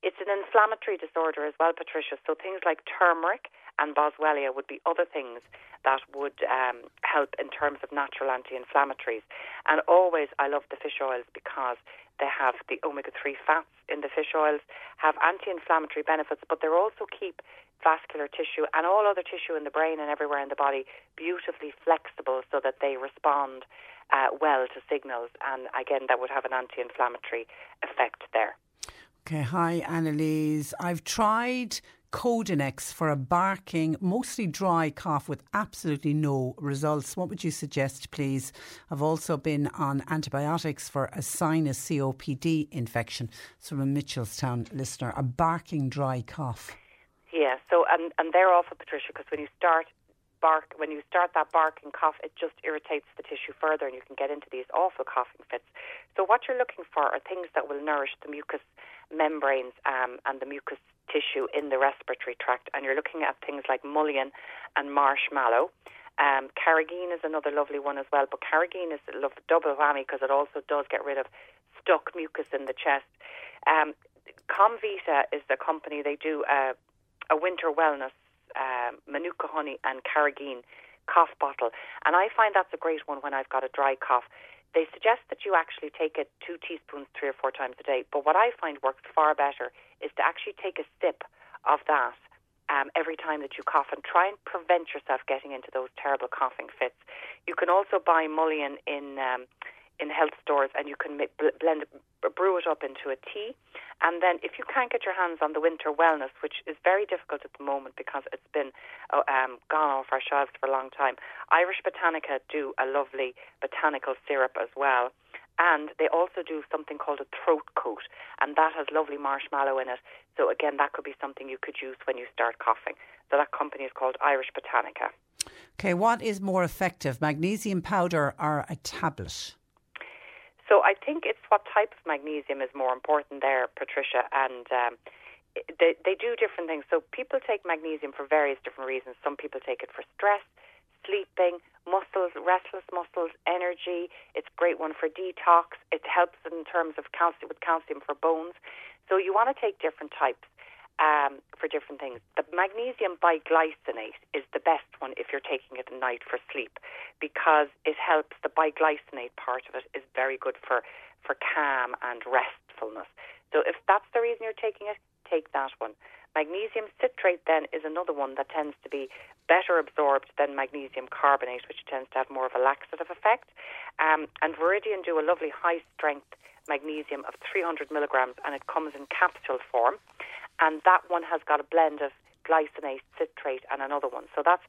It's an inflammatory disorder as well, Patricia. So things like turmeric and boswellia would be other things that would um, help in terms of natural anti-inflammatories. And always, I love the fish oils because they have the omega-3 fats in the fish oils, have anti-inflammatory benefits, but they also keep vascular tissue and all other tissue in the brain and everywhere in the body beautifully flexible so that they respond uh, well to signals. And again, that would have an anti-inflammatory effect there. Okay, hi Annalise. I've tried Codenex for a barking, mostly dry cough with absolutely no results. What would you suggest, please? I've also been on antibiotics for a sinus COPD infection. It's from a Mitchelstown listener. A barking dry cough. Yeah, so and and they're awful, Patricia, because when you start bark when you start that barking cough, it just irritates the tissue further, and you can get into these awful coughing fits. So what you're looking for are things that will nourish the mucous membranes um, and the mucous tissue in the respiratory tract. And you're looking at things like mullein and marshmallow. Um, carrageen is another lovely one as well, but carrageen is a double whammy because it also does get rid of stuck mucus in the chest. Um, Comvita is the company, they do a, a winter wellness, uh, manuka honey and carrageen cough bottle. And I find that's a great one when I've got a dry cough they suggest that you actually take it two teaspoons three or four times a day. But what I find works far better is to actually take a sip of that um, every time that you cough and try and prevent yourself getting into those terrible coughing fits. You can also buy mullein in um, in health stores, and you can blend brew it up into a tea. And then, if you can't get your hands on the winter wellness, which is very difficult at the moment because it's been uh, um, gone off our shelves for a long time, Irish Botanica do a lovely botanical syrup as well. And they also do something called a throat coat, and that has lovely marshmallow in it. So again, that could be something you could use when you start coughing. So that company is called Irish Botanica. Okay, what is more effective, magnesium powder or a tablet? So I think it's what type of magnesium is more important there, Patricia, and um, they they do different things. So people take magnesium for various different reasons. Some people take it for stress, sleeping, muscles, restless muscles, energy. It's a great one for detox. It helps in terms of calcium with calcium for bones. So you want to take different types um, for different things. The magnesium biglycinate is the best one if you're taking it at night for sleep because it helps. The biglycinate part of it is very good for for calm and restfulness. So if that's the reason you're taking it, take that one. Magnesium citrate then is another one that tends to be better absorbed than magnesium carbonate, which tends to have more of a laxative effect. Um, and Viridian do a lovely high strength magnesium of 300 milligrams, and it comes in capsule form. And that one has got a blend of glycinate, citrate, and another one. So that's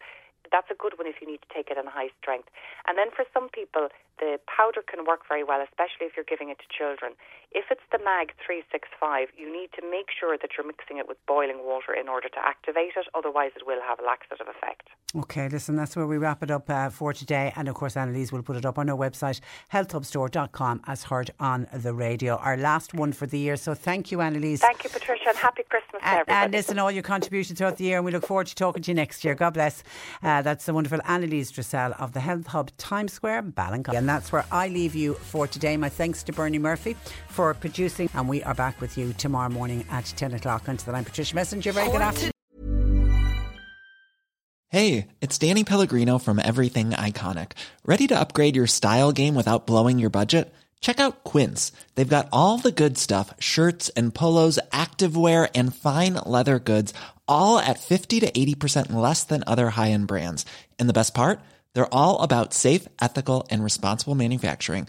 that's a good one if you need to take it in high strength. And then for some people, the powder can work very well, especially if you're giving it to children. If it's the MAG 365, you need to make sure that you're mixing it with boiling water in order to activate it, otherwise, it will have a laxative effect. Okay, listen, that's where we wrap it up uh, for today. And of course, Annalise will put it up on our website, healthhubstore.com, as heard on the radio. Our last one for the year. So thank you, Annalise. Thank you, Patricia, and happy Christmas to And, everybody. and listen, all your contributions throughout the year, and we look forward to talking to you next year. God bless. Uh, that's the wonderful Annalise Dressel of the Health Hub Times Square, Ballincollig. And that's where I leave you for today. My thanks to Bernie Murphy for producing, and we are back with you tomorrow morning at 10 o'clock. Until then, I'm Patricia Messenger. Very good afternoon. Hey, it's Danny Pellegrino from Everything Iconic. Ready to upgrade your style game without blowing your budget? Check out Quince. They've got all the good stuff shirts and polos, activewear, and fine leather goods, all at 50 to 80% less than other high end brands. And the best part? They're all about safe, ethical, and responsible manufacturing.